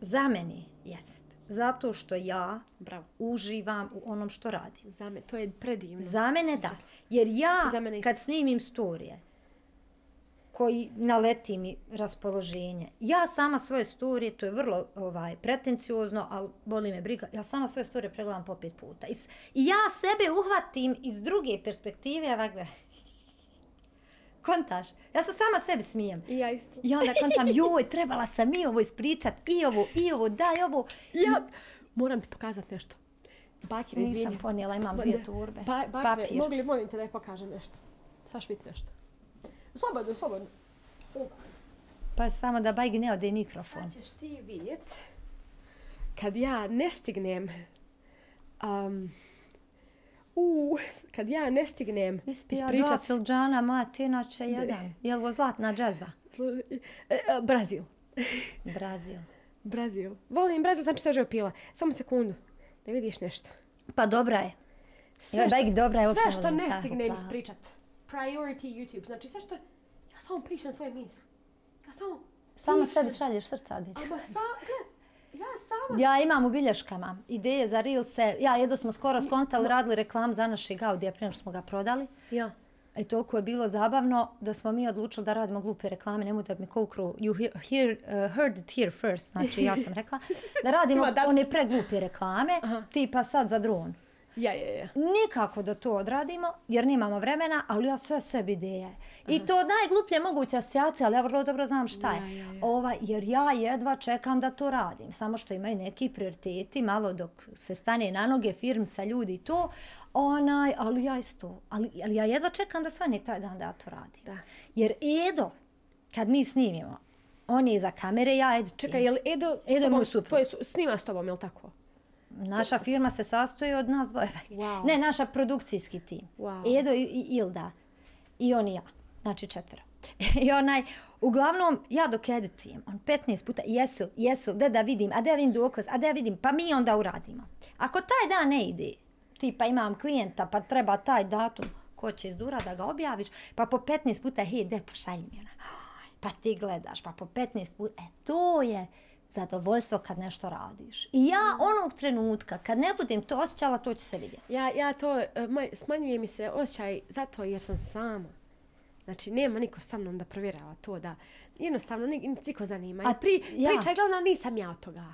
Za meni jest. Zato što ja Bravo. uživam u onom što radim. Za me, to je predivno. Za mene da. Jer ja Za mene kad snimim storije, koji naleti mi raspoloženje. Ja sama svoje storije, to je vrlo ovaj pretenciozno, ali boli me briga, ja sama svoje storije pregledam po pet puta. I, i ja sebe uhvatim iz druge perspektive, ovakve. Kontaš? Ja se sama sebi smijem. I ja isto. I onda kontam, joj, trebala sam i ovo ispričat, i ovo, i ovo, daj ovo. Ja moram ti pokazati nešto. Bakir, izvini. Nisam ponijela, imam Ma dvije turbe. Pa, Bakire, Papir. mogli molim te da je pokažem nešto. Saš vidjeti nešto. Slobodno, slobodno. Pa samo da bajgi ne ode mikrofon. Sad ćeš ti vidjet. Kad ja ne stignem... Um, u, kad ja ne stignem Ispija dva ispričat... filđana, moja ti inače jedan. Je li zlatna džezva? E, e, Brazil. Brazil. Brazil. Volim Brazil, znači to je pila. Samo sekundu. Da vidiš nešto. Pa dobra je. Sve što, bajk dobra je, sve što ne stignem plavu. ispričat. Priority YouTube. Znači sve što... Ja samo pričam svoje misli. Ja samo... Pričam. sebi šalješ srca, Adeć. Ama sa... Gled, ja sama... Ja imam u bilješkama ideje za Reelse. Ja jedno smo skoro skontali, radili reklam za našeg Audija prije smo ga prodali. Ja. I toliko je bilo zabavno da smo mi odlučili da radimo glupe reklame, nemoj da mi kukru, you hear, hear, uh, heard it here first, znači ja sam rekla, da radimo one preglupe reklame, tipa sad za dron. Ja, ja, ja. Nikako da to odradimo, jer nemamo vremena, ali ja sve sebi ideje. I to najgluplje moguće asocijacije, ali ja vrlo dobro znam šta je. Ja, ja, ja. Ova, jer ja jedva čekam da to radim. Samo što imaju neki prioriteti, malo dok se stane na noge, firmca, ljudi i to, onaj, ali ja isto. Ali, ali ja jedva čekam da svane taj dan da ja to radim. Da. Jer Edo, kad mi snimimo, on je iza kamere, ja editujem. Čekaj, je li Edo... Edo tobom- moj suprug. Tvoj su, snima s tobom, je li tako? Naša firma se sastoji od nas dvoje. Wow. Ne, naša produkcijski tim. Wow. Edo i, i Ilda. I on i ja. Znači četvero. I onaj, uglavnom, ja dok editujem, on 15 puta, jesil, jesil, da da vidim, a da ja vidim dokaz, a da ja vidim, pa mi onda uradimo. Ako taj dan ne ide, tipa imam klijenta, pa treba taj datum, ko će izdura da ga objaviš, pa po 15 puta, hej, de, pošalji mi ona. Pa ti gledaš, pa po 15 puta, e, to je zadovoljstvo kad nešto radiš. I ja onog trenutka, kad ne budem to osjećala, to će se vidjeti. Ja, ja to, e, smanjuje mi se osjećaj zato jer sam sama. Znači, nema niko sa mnom da provjerava to da jednostavno niko zanima. A pri, ja. Priča je glavna, nisam ja od toga.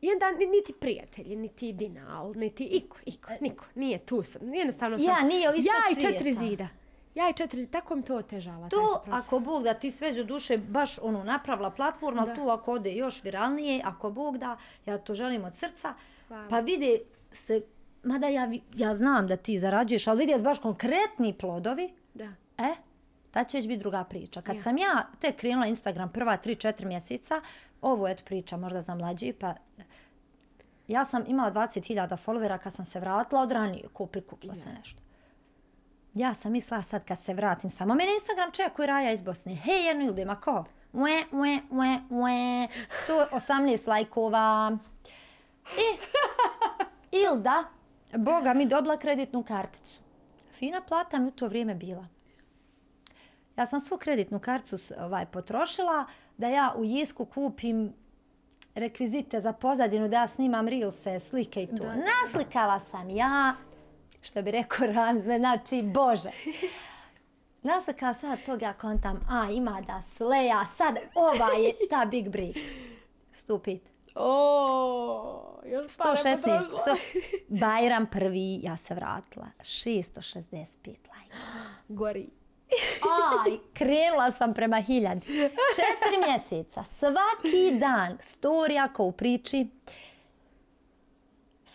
I onda ni- niti prijatelji, niti Dinal, niti iko, iko, niko, nije tu sam. Jednostavno sam. Ja, nije Ja i četiri svijeta. zida. Ja i četiri tako mi to otežava. To, ako Bog da ti sveđe u duše, baš ono, napravila platforma, ali Da. tu ako ode još viralnije, ako Bog da, ja to želim od srca, Hvala. pa vide se, mada ja, ja znam da ti zarađuješ, ali vidi se baš konkretni plodovi, Da. e, ta će već biti druga priča. Kad Ja. sam ja tek krenula Instagram prva 3-4 mjeseca, ovo je priča možda za mlađi, pa ja sam imala 20.000 followera kad sam se vratila od ranije, ko prikupilo se nešto. Ja sam mislila sad kad se vratim samo mene Instagram čekuje Raja iz Bosne. Hej, jednu Ildu ima ko? Ue, ue, ue, ue. 118 lajkova. I Ilda, Boga mi dobila kreditnu karticu. Fina plata mi u to vrijeme bila. Ja sam svu kreditnu karticu ovaj, potrošila da ja u Jisku kupim rekvizite za pozadinu, da ja snimam reelse, slike i to. Naslikala sam ja, što bi rekao Ranzve, znači Bože. Naslikala sam ja tog, ja kontam, a ima da sleja, sad ova je ta big break. Stupid. O, još para 116. potrošila. So, Bajram prvi, ja se vratila. 665 lajka. Gori. Aj, krenula sam prema hiljadi. Četiri mjeseca, svaki dan, storija ko u priči,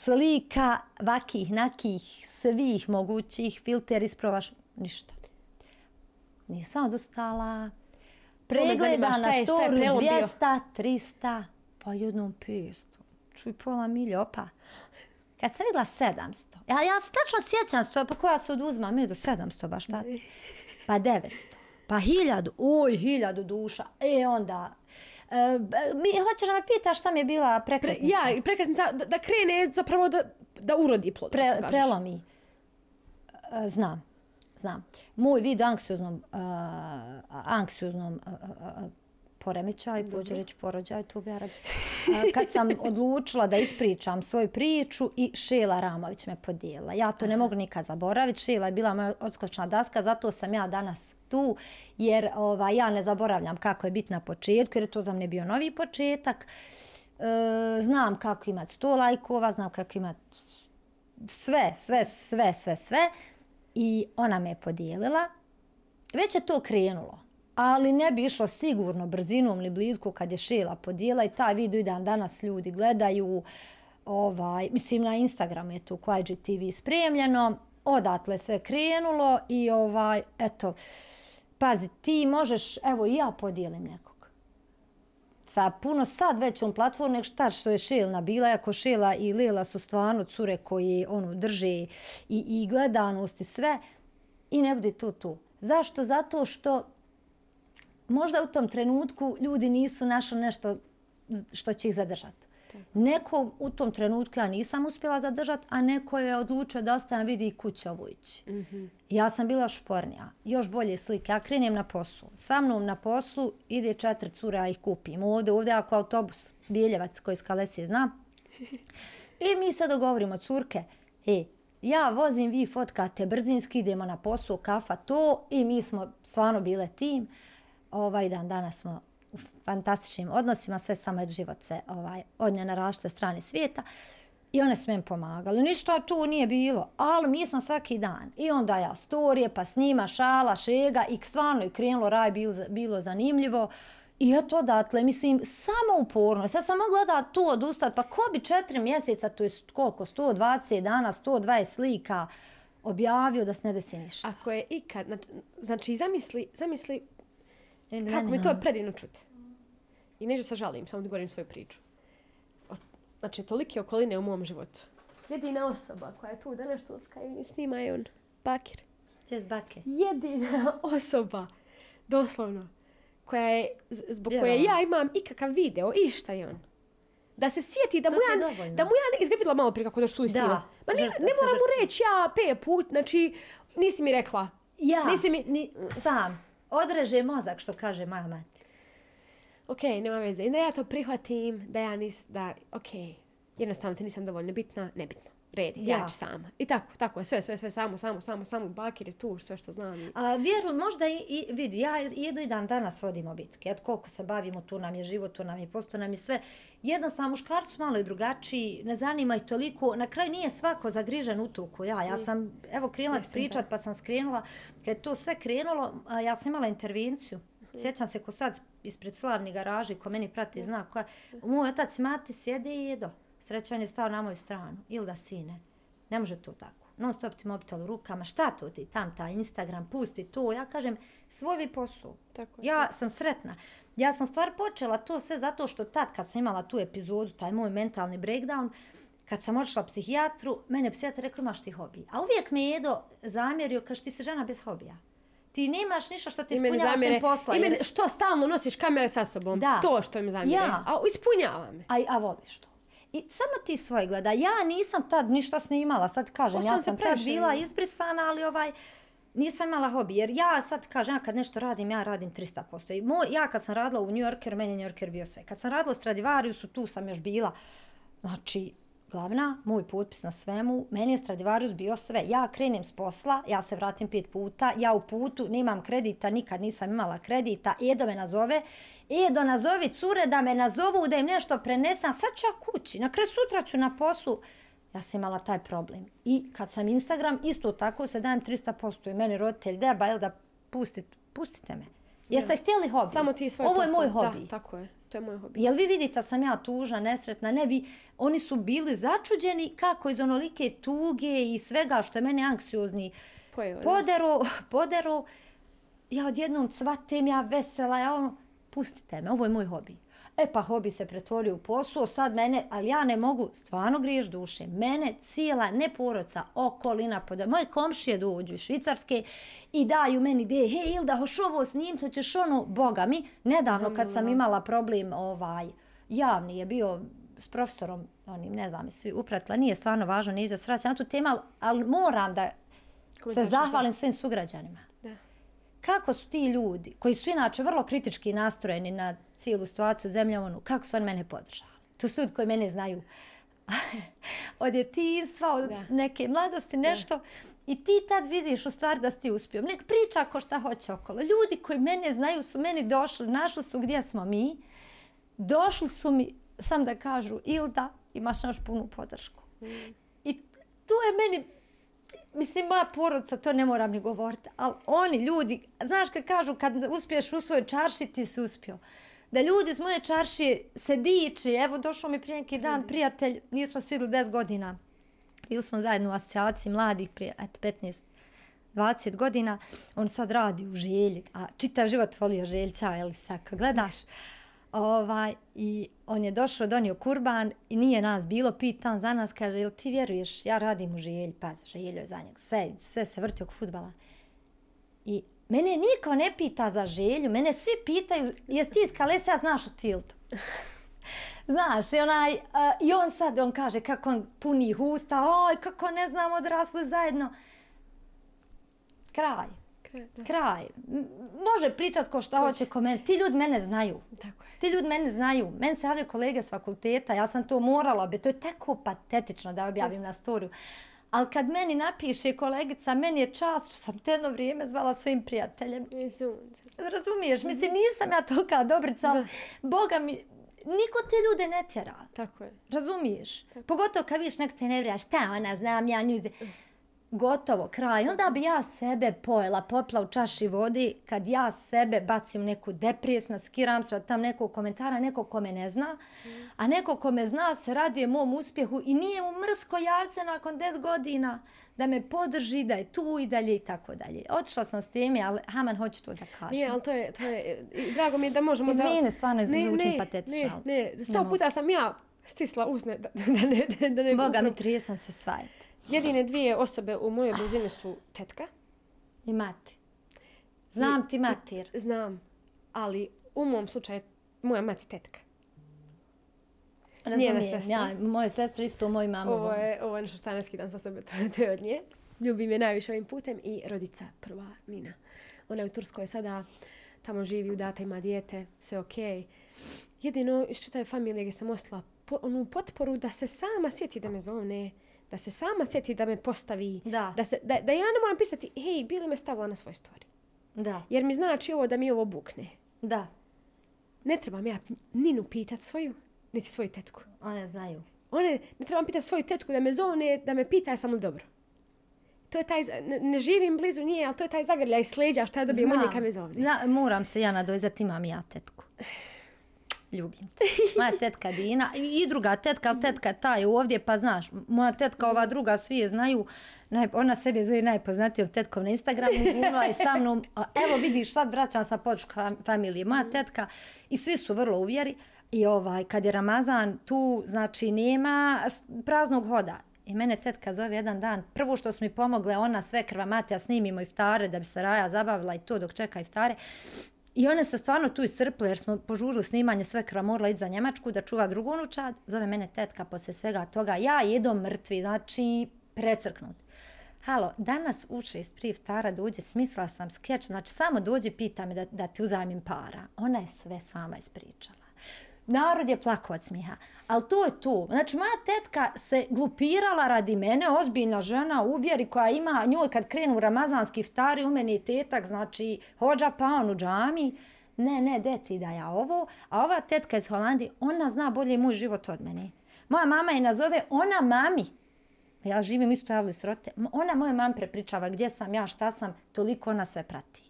slika vakih, nakih, svih mogućih, filter isprobaš, ništa. Nisam odustala. Pregleda na storu prelom bio? 200, 300, pa jednom 500. Čuj, pola milja, opa. Kad sam vidjela 700, ja, ja se tačno sjećam sto, pa koja se oduzma, mi do 700 baš tad. Pa 900, pa 1000, oj, 1000 duša. E onda, mi, hoćeš da me pitaš šta mi je bila Pre, prekretnica? ja, i prekretnica, da, da krene zapravo da, da urodi plod. Pre, prelomi. E, znam, znam. Moj vid anksioznom, uh, anksioznom uh, uh, poremećaj, pođe reći porođaj, tu bi Arabi. A, Kad sam odlučila da ispričam svoju priču i Šela Ramović me podijelila. Ja to ne mogu nikad zaboraviti. Šela je bila moja odskočna daska, zato sam ja danas tu, jer ovaj, ja ne zaboravljam kako je biti na početku, jer je to za mene bio novi početak. E, znam kako imati 100 lajkova, znam kako imati sve, sve, sve, sve, sve. I ona me je podijelila. Već je to krenulo. Ali ne bi išlo sigurno brzinom ili blizku kad je Šela podijela i taj video i dan danas ljudi gledaju. Ovaj, mislim na Instagramu je tu Kwajji TV spremljeno. Odatle se krenulo i ovaj, eto, pazi, ti možeš, evo i ja podijelim nekog sa puno sad većom platformom nego šta što je Šelna bila, ako Šela i Lela su stvarno cure koji ono, drže i, i gledanost i sve i ne bude to tu. Zašto? Zato što možda u tom trenutku ljudi nisu našli nešto što će ih zadržati. Neko u tom trenutku ja nisam uspjela zadržati, a neko je odlučio da ostajem vidi kuća ovo ići. Mm -hmm. Ja sam bila špornija, još bolje slike. Ja krenem na poslu. Sa mnom na poslu ide četiri cura, ja ih kupim. Ovdje, ovdje ako autobus, Biljevac koji iz Kalesije zna. I mi se dogovorimo, curke, e, ja vozim, vi fotkate brzinski, idemo na poslu, kafa, to. I mi smo stvarno bile tim. Ovaj dan, danas smo u fantastičnim odnosima, sve samo je život se ovaj, odnio na različite strane svijeta. I one su meni pomagali. Ništa tu nije bilo, ali mi smo svaki dan. I onda ja storije, pa snima, šala, šega i stvarno je krenulo, raj bilo, bilo zanimljivo. I eto odatle, mislim, samo uporno. Sad sam mogla da tu odustat, pa ko bi četiri mjeseca, to je koliko, 120 dana, 120 slika objavio da se ne desi ništa. Ako je ikad, znači zamisli, zamisli kako mi to je predivno čuti. I neću se žalim, samo da govorim svoju priču. O, znači, tolike okoline u mom životu. Jedina osoba koja je tu da nešto uskaju i snima je on. Bakir. Čez Bakir. Jedina osoba, doslovno, koja je, zbog koje ja imam ikakav video, i šta je on. Da se sjeti da mu ja, da mu ja izgledala malo prije kako da što da. Ma ne, ne moram mu reći ja pe put, znači nisi mi rekla. Ja, nisi mi... Ni, sam odreže mozak, što kaže moja mati. Ok, nema veze. I da ja to prihvatim, da ja nis, da, ok, jednostavno ti nisam dovoljno bitna, nebitno. Red, ja. ja ću sama. I tako, tako je, sve, sve, sve, samo, samo, samo, samo, bakir je tu, sve što znam. A vjeru, možda i, i vidi, ja jedu i dan danas vodimo bitke. Eto, koliko se bavimo, tu nam je život, tu nam je posto, nam je sve. Jednostavno, muškarcu malo je drugačiji, ne zanima i toliko. Na kraju nije svako zagrižen u tuku. Ja, ja sam, evo, krenula pričat, pa sam skrenula. Kad to sve krenulo, ja sam imala intervenciju. Sjećam se ko sad ispred slavni garaži, ko meni prati, zna koja. Moj otac mati sjede i jedo srećan je stao na moju stranu. Ili da sine, ne može to tako. Non stop ti mobitel u rukama, šta to ti tam, ta Instagram, pusti to. Ja kažem, svoj vi posao. Tako ja tako. sam sretna. Ja sam stvar počela to sve zato što tad kad sam imala tu epizodu, taj moj mentalni breakdown, kad sam odšla psihijatru, mene psihijatar rekao imaš ti hobi. A uvijek me jedo zamjerio, kaže ti se žena bez hobija. Ti nemaš ništa što ti ispunjava sem posla. Jer... Imeni, što stalno nosiš kamere sa sobom. Da. To što mi zamjeri. Ja. A ispunjava me. A, a voliš to. I samo ti svoje gleda. Ja nisam tad ništa snimala, sad kažem, ja sam tad bila izbrisana, ali ovaj, nisam imala hobi. Jer ja sad kažem, ja kad nešto radim, ja radim 300%. I moj, ja kad sam radila u New Yorker, meni New Yorker bio sve. Kad sam radila u Stradivariusu, tu sam još bila. Znači, glavna, moj potpis na svemu, meni je Stradivarius bio sve. Ja krenem s posla, ja se vratim pet puta, ja u putu, nemam kredita, nikad nisam imala kredita, Edo me nazove, Edo nazovi cure da me nazovu, da im nešto prenesam, sad ću ja kući, na kraju sutra ću na poslu. Ja sam imala taj problem. I kad sam Instagram, isto tako se dajem 300% i meni roditelj, da, ba, da pustite, pustite me. Jeste ja. htjeli hobi? Samo ti svoj Ovo je moj hobi. Da, tako je. To je moj hobi. Jel vi vidite sam ja tužna, nesretna? Ne, vi, oni su bili začuđeni kako iz onolike tuge i svega što je mene anksiozni poderu, poderu. Ja odjednom cvatim, ja vesela, ja ono, pustite me, ovo je moj hobi. E pa hobi se pretvorio u posao, sad mene, ali ja ne mogu, stvarno griješ duše, mene cijela neporoca, okolina, pod... moje komšije dođu iz Švicarske i daju meni ideje, hej Ilda, hoš ovo snim, to ćeš ono, boga mi, nedavno kad sam imala problem, ovaj, javni je bio s profesorom, onim, ne znam, svi upratila, nije stvarno važno, nije za sraća na tu temu, ali moram da se zahvalim svojim sugrađanima. Kako su ti ljudi, koji su inače vrlo kritički nastrojeni na cijelu situaciju zemljavonu, kako su oni mene podržali. To su ljudi koji mene znaju od djetinstva, od Da. neke mladosti, nešto. I ti tad vidiš u stvari da si ti uspio. Nek priča ko šta hoće okolo. Ljudi koji mene znaju su meni došli, našli su gdje smo mi. Došli su mi, sam da kažu, Ilda, imaš naš punu podršku. I to je meni, mislim, moja porodica, to ne moram ni govoriti, ali oni, ljudi, znaš kad kažu, kad uspiješ u svojoj čarši, ti si uspio. Da ljudi iz moje čaršije se diči, evo došao mi prije neki dan prijatelj, nismo svi vidjeli 10 godina, bili smo zajedno u asocijaciji mladih prije, eto, 15 20 godina, on sad radi u želji, a čitav život volio željća, jel sad, kad gledaš. Ovaj, I on je došao, donio kurban i nije nas bilo, pitan za nas, kaže, jel ti vjeruješ, ja radim u želji, paz, željo je za njeg, sve, sve se vrti oko futbala. I mene niko ne pita za želju, mene svi pitaju, jesi ti iz Kalesija, znaš o Tiltu? Znaš, i, onaj, uh, i on sad, on kaže kako on puni usta, oj, kako ne znam, odrasli zajedno. Kraj, Kraj, da. kraj. Može pričat ko šta hoće, ko mene. Ti ljudi mene znaju. Tako. Ti ljudi mene znaju. Meni se javljaju kolege s fakulteta, ja sam to morala objaviti. To je tako patetično da objavim na storiju. Ali kad meni napiše kolegica, meni je čast što sam te jedno vrijeme zvala svojim prijateljem. Razumiješ? Mislim, nisam ja tolika dobrica, ali Boga mi, niko te ljude ne tjera. Tako je. Razumiješ? Pogotovo kad vidiš nek te ne vrija, šta ona, znam ja nju. Gotovo, kraj. Onda bi ja sebe pojela, popla u čaši vodi, kad ja sebe bacim neku depresiju, naskiram se tam nekog komentara, nekog ko me ne zna, a nekog ko me zna se raduje mom uspjehu i nije mu mrsko javce nakon 10 godina da me podrži, da je tu i dalje i tako dalje. Otišla sam s teme, ali Haman hoće to da kažem. Nije, ali to je, to je, drago mi je da možemo da... Izvini, stvarno Ne, zvučim ne, patetično, Ne, ne, sto puta sam ja stisla usne da, da ne, da ne... Boga mi trije sam se svajati. Jedine dvije osobe u mojoj blizini su tetka, I mati. Znam ti matir. znam, ali u mom slučaju moja mati tetka. Razumijem, sestra. ja, moje sestre isto, moj mama. Ovo je, ovo je nešto što ne skidam sa sebe, to je, od nje. Ljubim je najviše ovim putem i rodica prva, Nina. Ona je u Turskoj sada, tamo živi, udata, ima dijete, sve okej. Jedino iz čitave familije gdje sam ostala po, onu potporu da se sama sjeti da me zovne, da se sama sjeti da me postavi, Da. da, se, da, da ja ne moram pisati, hej, bili me stavila na svoj story. Da, Jer mi znači ovo da mi ovo bukne. da, Ne trebam ja Ninu pitat svoju, niti svoju tetku. one znaju. One, ne trebam pitati svoju tetku da me zovne, da me pita li dobro. To je taj, ne, ne živim blizu nje, ali to je taj zagrljaj s leđa što ja dobijem od nje kad me zovne. Zna, moram se ja nadojzati, imam ja tetku. Ljubim. te. Moja tetka Dina i, i druga tetka, ali tetka ta je ovdje, pa znaš, moja tetka, ova druga, svi je znaju, naj, ona sebe zove najpoznatijom tetkom na Instagramu, glumila je sa mnom, a evo vidiš, sad vraćam sa podršku familije, moja tetka i svi su vrlo uvjeri i ovaj, kad je Ramazan, tu znači nema praznog hoda. I mene tetka zove jedan dan, prvo što su mi pomogle, ona sve krva mati, ja snimimo iftare da bi se Raja zabavila i to dok čeka iftare. I one se stvarno tu iscrpile jer smo požurili snimanje sve kramorla morala za Njemačku da čuva drugu unučad. Zove mene tetka posle svega toga. Ja jedo mrtvi, znači precrknut. Halo, danas uče iz prije tara dođe, smisla sam skeč, znači samo dođe pita me da, da ti uzajmim para. Ona je sve sama ispričala. Narod je plako od smiha. Ali to je to. Znači, moja tetka se glupirala radi mene, ozbiljna žena u vjeri koja ima njoj kad krenu ramazanski iftari, u meni je tetak, znači, hođa pa on u džami. Ne, ne, deti da ja ovo. A ova tetka iz Holandije, ona zna bolje moj život od mene. Moja mama je nazove ona mami. Ja živim isto javli srote. Ona moje mam prepričava gdje sam ja, šta sam, toliko ona sve prati.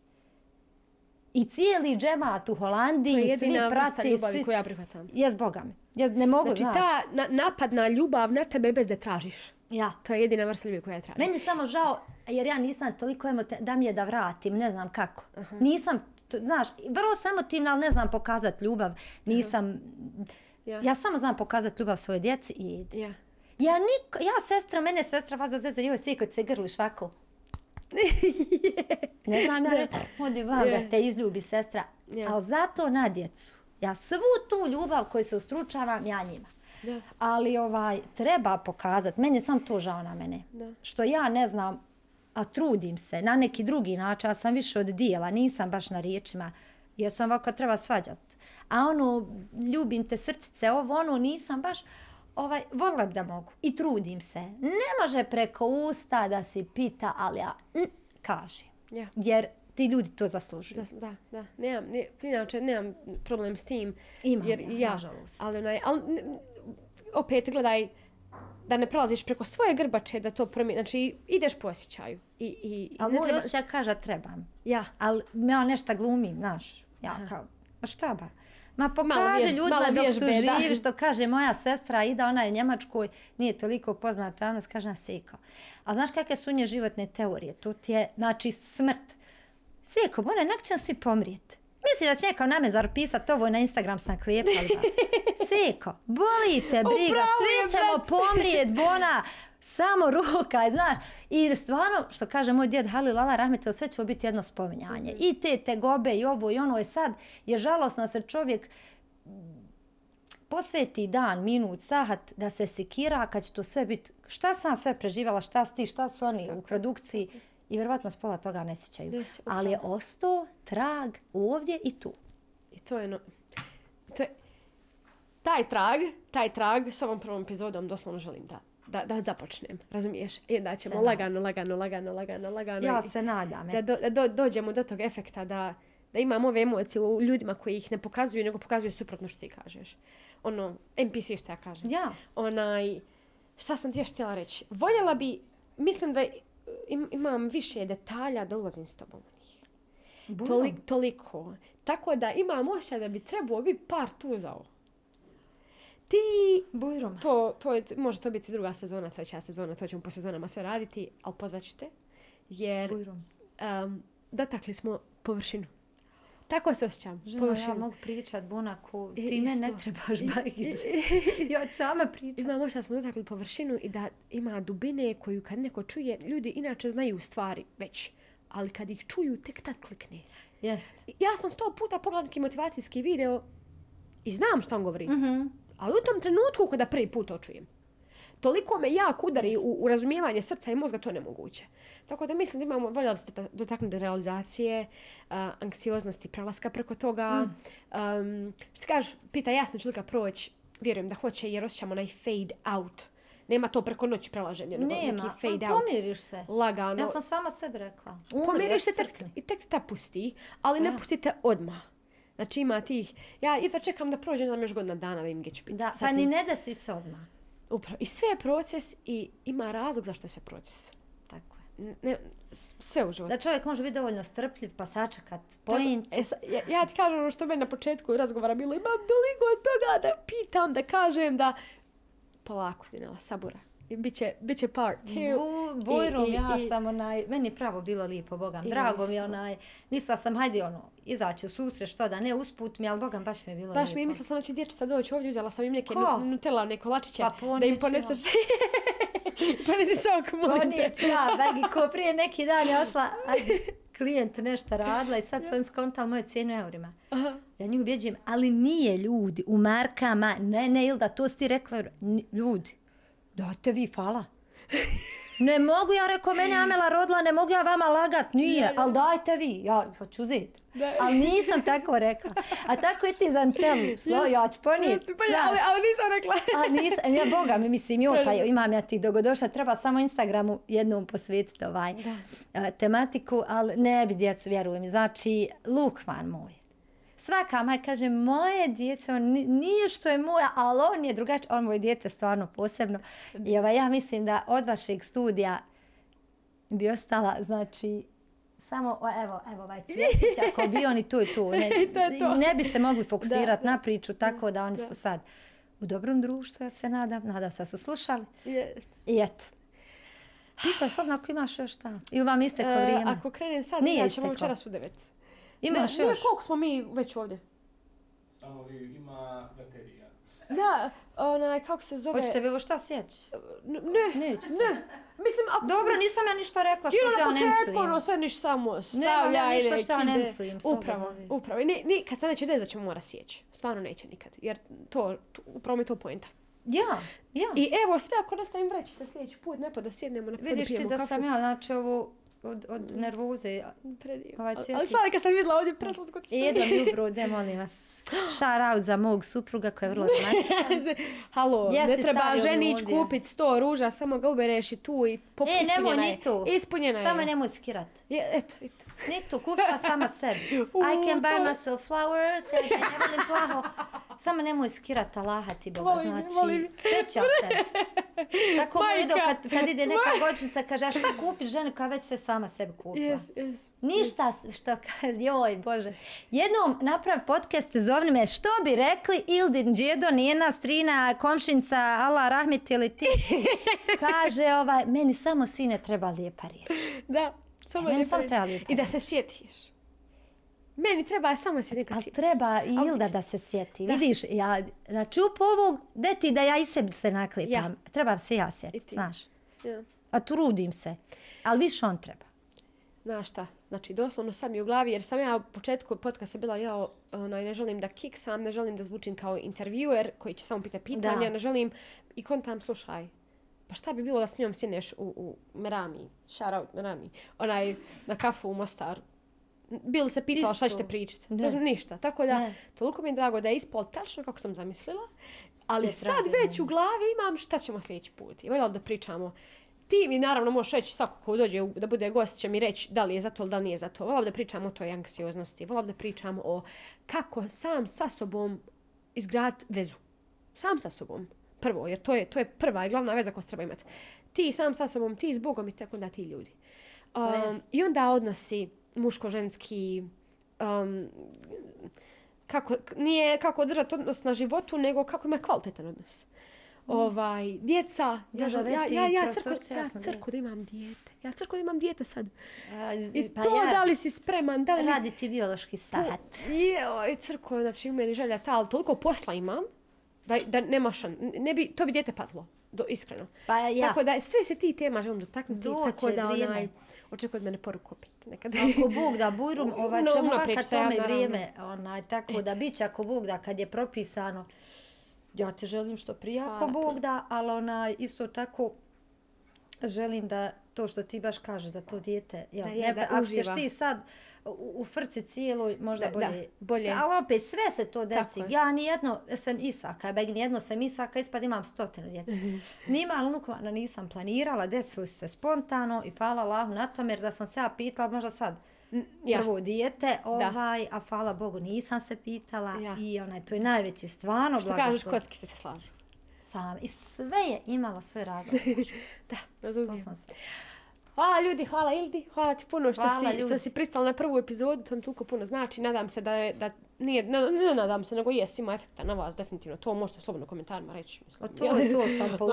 I cijeli džemat u To Holandiji, je svi vrsta prati. ljubavi svi, koju ja prihvatam. Jes Boga mi. Jes, ne mogu, Znači znaš. ta na, napadna ljubav na tebe bez da tražiš. Ja. To je jedina vrsta ljubavi koju ja tražim. Meni je samo žao, jer ja nisam toliko emotivna, da mi je da vratim, ne znam kako. Nisam, to, znaš, vrlo sam emotivna, ali ne znam pokazati ljubav. Nisam, Ja. ja samo znam pokazati ljubav svoje djeci i. Ja. Ja niko, ja sestra, mene sestra vas za zeze, joj svi kod se grliš ovako. Ne znam ja reći, odi vam da Je. te izljubi sestra, Je. ali zato na djecu. Ja svu tu ljubav koju se ustručavam, ja njima. Da. Ali ovaj, treba pokazati, meni je sam to žao na mene. Da. Što ja ne znam, a trudim se na neki drugi način, ja sam više od dijela, nisam baš na riječima, jer sam ovako treba svađat. A ono, ljubim te srcice, ovo, ono, nisam baš, ovaj, volila bi da mogu i trudim se. Ne može preko usta da si pita, ali ja mm, kažem. Ja. Jer ti ljudi to zaslužuju. Da, da, da. Nemam, ne, inače nemam problem s tim. Imam jer, ja, ja, nažalost. Ali, onaj, ali, n- opet gledaj, da ne prelaziš preko svoje grbače da to promijeni. Znači, ideš po osjećaju. I, i, Ali ne moj treba- osjećaj kaže trebam. Ja. Ali ja nešto glumim, znaš. Ja kao, ma šta ba? Ma pokaži vjež- ljudima dok su da. živi, što kaže moja sestra, Ida, ona je u Njemačkoj, nije toliko poznata, ona se kaže na seko. A znaš kakve su nje životne teorije? To ti je, znači, smrt. Seko, bona, nak će svi pomrijeti. Misliš da će neko na me pisat ovo na Instagram sam klijepala? Seko, boli te briga, svi ćemo brat. pomrijet, bona, samo ruka, znaš. I stvarno, što kaže moj djed Halil Allah Rahmetel, sve će biti jedno spominjanje. I te tegobe i ovo i ono je sad, je žalosno da se čovjek posveti dan, minut, sahat da se sikira kad će to sve biti, šta sam sve preživjela, šta si ti, šta su oni u produkciji i vjerovatno s pola toga ne sjećaju. Ne sjećaju, Ali je ostao trag ovdje i tu. I to je no... To je... Taj trag, taj trag s ovom prvom epizodom doslovno želim da, da, da započnem, razumiješ? I da ćemo Se lagano, lagano, lagano, lagano, lagano. Ja se nadam. da, do, da do, dođemo do tog efekta da, da imamo ove emocije u ljudima koji ih ne pokazuju, nego pokazuju suprotno što ti kažeš. Ono, NPC što ja kažem. Ja. Onaj, šta sam ti još htjela reći? Voljela bi, mislim da im, imam više detalja da ulazim s tobom u njih. Toli, toliko. Tako da imam osjećaj da bi trebao biti par tu za ovo. Ti, Bujrum. to, to je, može to biti druga sezona, treća sezona, to ćemo po sezonama sve raditi, ali pozvaću te. Jer Bujrum. um, dotakli smo površinu. Tako se osjećam. Ženo, ja površinu. mogu pričat bunaku, I- ti me ne trebaš i- ja ću sama pričat. Imam možda smo dotakli površinu i da ima dubine koju kad neko čuje, ljudi inače znaju stvari već. Ali kad ih čuju, tek tad klikne. Jest. Ja sam sto puta pogledala neki motivacijski video i znam što on govori. Mhm. Ali u tom trenutku kada prvi put to čujem. Toliko me jako udari u, u razumijevanje srca i mozga, to je nemoguće. Tako da mislim da imamo, voljela bi se dota- dotaknuti realizacije, uh, anksioznosti, prelaska preko toga. Mm. Um, što ti kažeš, pita jasno će li ga proći, vjerujem da hoće jer osjećamo onaj fade out. Nema to preko noći prelaženje, nego Nema, neki fade out. pomiriš se. Lagano. Ja sam sama sebi rekla. Umri, Pomiriš se tek, i tek te ta pusti, ali ne Ja. pustite odmah. Znači ima tih, ja jedva čekam da prođe, znam još godina dana da im gdje ću biti. Da, pa ni tim- ne desi se odmah. Upravo. I sve je proces i ima razlog zašto je sve proces. Tako je. Ne, sve u životu. Da čovjek može biti dovoljno strpljiv pa sačekat point. E, sa- ja, ja ti kažem ono što meni na početku razgovora bilo, imam toliko toga da pitam, da kažem, da... Polako, Dinela, sabura. Biće, biće part two. Bu, bujrum, I- i- ja i- sam onaj, meni je pravo bilo lijepo, Bogam. Drago mi je onaj, mislila sam, hajde ono, izaći u susret, što da ne, usput mi, ali Bogam, baš mi je bilo Baš mi je lijepo. mislila sam da će dječica doći ovdje, uzela sam im neke Ko? nu- Nutella, neke kolačiće, Pa da im poneseš... Ponesi sok, molim te. Ponijet ću ja, Bagi, ko prije neki dan je ošla, ajde, klijent nešto radila i sad su oni skontali moju cijenu eurima. Aha. Ja nju ubjeđujem, ali nije ljudi u markama, ne, ne, ili da to si ti rekla, Ni- dajte vi, fala. Ne mogu ja, rekao, mene Amela rodila, ne mogu ja vama lagat, nije, ali dajte vi, ja hoću uzeti. Da. Ali nisam tako rekla. A tako je ti za Antelu, slo, ja ću ponijeti. Jesi, pa ja, ali, ali nisam rekla. A nisam, ja Boga mi mislim, joj, pa imam ja ti dogodošla, treba samo Instagramu jednom posvetiti ovaj a, tematiku, ali ne bi djecu, vjerujem, znači, Lukman moj. Svaka majka kaže, moje djece, on ni- nije što je moja, ali on je drugačiji, on moje djete stvarno posebno. I ovaj, ja mislim da od vašeg studija bi ostala, znači, samo, o, evo, evo ovaj cvjetić, ako bi oni tu i tu, ne, To je to. ne bi se mogli fokusirati Da, na priču, tako da oni su sad u dobrom društvu, ja se nadam, nadam se da su slušali. Je. I eto. Pitaj slobno ako imaš još šta. Ili vam isteklo E, vrijeme. ako krenem sad, Nije ja ćemo večeras u devet. Imaš ne, još? Ne, koliko smo mi već ovdje? Samo li ima baterija. Da, onaj, kako se zove... Hoćete vi ovo šta sjeći? Ne, Nećete. ne. Mislim, ako... Dobro, nisam ja ništa rekla što Ili ja na ne početku, mislim. ono, sve niš samo Nemam stavljaj, ja ništa što ja ne mislim, Upravo, vi. upravo. Ne, ne, kad se neće desiti da ćemo mora sjeći. Stvarno neće nikad. Jer to, to upravo mi to poenta. Ja, ja. I evo, sve ako nastavim vreći se sljedeći put, ne pa da sjednemo na pa da Vidiš ti pijemo da kafu. sam ja, znači ovo od, od nervoze. Predivno. Ovaj Ali- Ali cvjetić. sad kad sam vidjela ovdje preslatko ti I jednom jutro, de molim vas, shout out za mog supruga koji je vrlo romantičan. Halo, Jeste ne treba ženić kupit sto ruža, samo ga ubereš i tu i pop, E, nemoj ni tu. Ispunjena Samo je. nemoj skirat. Je, eto, eto. Ni tu, kupša sama sebi. I can buy myself flowers, ja ne volim plaho. Samo nemoj skirat Allaha ti Boga, Volim, znači, volim. sjeća se. Tako mu idu kad, kad ide neka godišnjica, kaže, a šta kupiš ženu koja već se sama sebi kupila? Yes, yes. Ništa s- što kaže, joj Bože. Jednom naprav podcast, zovni me, što bi rekli Ildin Džedo, njena strina, komšinca, Allah rahmet ili ti. kaže ovaj, meni samo sine treba lijepa riječ. Da, samo meni lijepo samo je. treba lijepa I da riječ. se sjetiš. Meni treba samo se neka Ali sjetiš. treba i Ilda da se sjeti. Vidiš, ja, znači up ovog, deti da ja i sebi se naklipam. Ja. Trebam se ja I sjetiti, ti. znaš. Ja. A trudim se. Ali više on treba. Znaš šta, znači doslovno sam mi u glavi jer sam ja u početku podcasta bila ja onaj, ne želim da kiksam, ne želim da zvučim kao intervjuer koji će samo pitati pitanja, Da. ne želim i kontam slušaj, pa šta bi bilo da s njom sjedneš u, u Merami, shout out Merami, onaj na kafu u Mostaru. Bili se pitala šta ćete pričati? Ne. Ne znam ništa. Tako da, Ne. toliko mi je drago da je ispalo tačno kako sam zamislila. Ali Je sad već u glavi imam šta ćemo sljedeći put. I da pričamo. Ti mi naravno možeš reći svako ko dođe u- da bude gost će mi reći da li je za to ili da li nije za to. Bi da pričamo o toj anksioznosti. Bi da pričamo o kako sam sa sobom izgrad vezu. Sam sa sobom. Prvo, jer to je, to je prva i glavna veza koju treba imati. Ti sam sa sobom, ti s Bogom i tek onda ti ljudi. Um, jest. I onda odnosi muško-ženski, um, kako, nije kako održati odnos na životu, nego kako ima kvalitetan odnos. Ovaj, djeca, Da, ja, da, žel- ja, ja, ja, crku, ja crku da imam dijete. Ja crku da imam dijete sad. A, I pa to ja, da li si spreman, da li... Radi ti biološki sat. Joj, crko, znači u meni želja ta, ali toliko posla imam da, da nema šan, ne bi, to bi dijete patilo, do, iskreno. Pa ja, Tako da sve se ti tema želim dotaknuti, Doće tako da vrijeme. onaj, očekuj od mene poruku opet nekad. ako Bog da bujrum, ovaj, No, ćemo ja, tome naravno. vrijeme, onaj, tako da bit će ako Bog da kad je propisano, ja te želim što prije ako Bog da, ali onaj, isto tako želim da to što ti baš kažeš, da to dijete, jel, Da je, ne, da ako uživa. ćeš ti sad u, u frci cijeloj, možda Da, da, bolje. bolje. Ali opet sve se to desi. je. Ja nijedno sam Isaka, beg nijedno sam Isaka, ispad imam stotinu djece. Nima lukvana nisam planirala, desili su se spontano i hvala Allahu na tome, jer da sam se ja pitala, možda sad ja. prvo dijete, ovaj, a hvala Bogu nisam se pitala Ja. i onaj, to je najveći stvarno Što kažeš, blagoslov. kocki ste se slažu. Sam. I sve je imalo sve razloge. Da, to razumijem. sam sve. Hvala ljudi, hvala Ildi, hvala ti puno što, Hvala, si, što ljudi. si pristala na prvu epizodu, to mi toliko puno znači. Nadam se da je, da nije, ne, ne nadam se, nego jes, ima efekta na vas, definitivno. To možete slobodno komentarima reći. Mislim. O, to je to sam to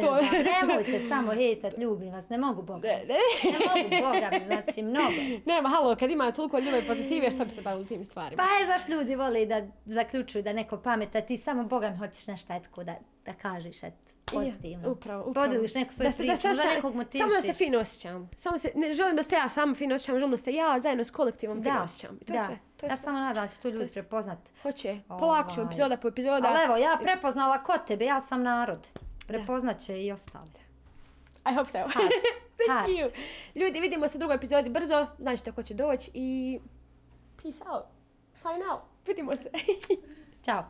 to. Nemojte samo hejtat, ljubim vas, ne mogu Boga. Ne, ne. Ne mogu Boga, znači mnogo. Nema, halo, kad ima toliko ljubavi i pozitive, što bi se bavili tim stvarima? Pa je, zaš ljudi vole da zaključuju da neko pameta, ti samo Boga mi hoćeš nešto etko da, da kažeš, et, pozitivno. Je, upravo, upravo. Podeliš neku svoju priču, možda osjeća- nekog motivišiš. Samo da se fino osjećam. Samo se, ne želim da se ja sama fino osjećam, želim da se ja zajedno s kolektivom fino Da, osjećam. I to je da. sve. To je ja sve. samo nadam da će to ljudi je prepoznat. Hoće, polako ćemo Ovaj. epizoda po epizoda. Ali evo, ja prepoznala kod tebe, ja sam narod. Prepoznat će i ostali. I hope so. Heart. Thank you. Ljudi, vidimo se u drugoj epizodi brzo. Znači ko će doći i peace out. Sign out. Vidimo se. Ćao.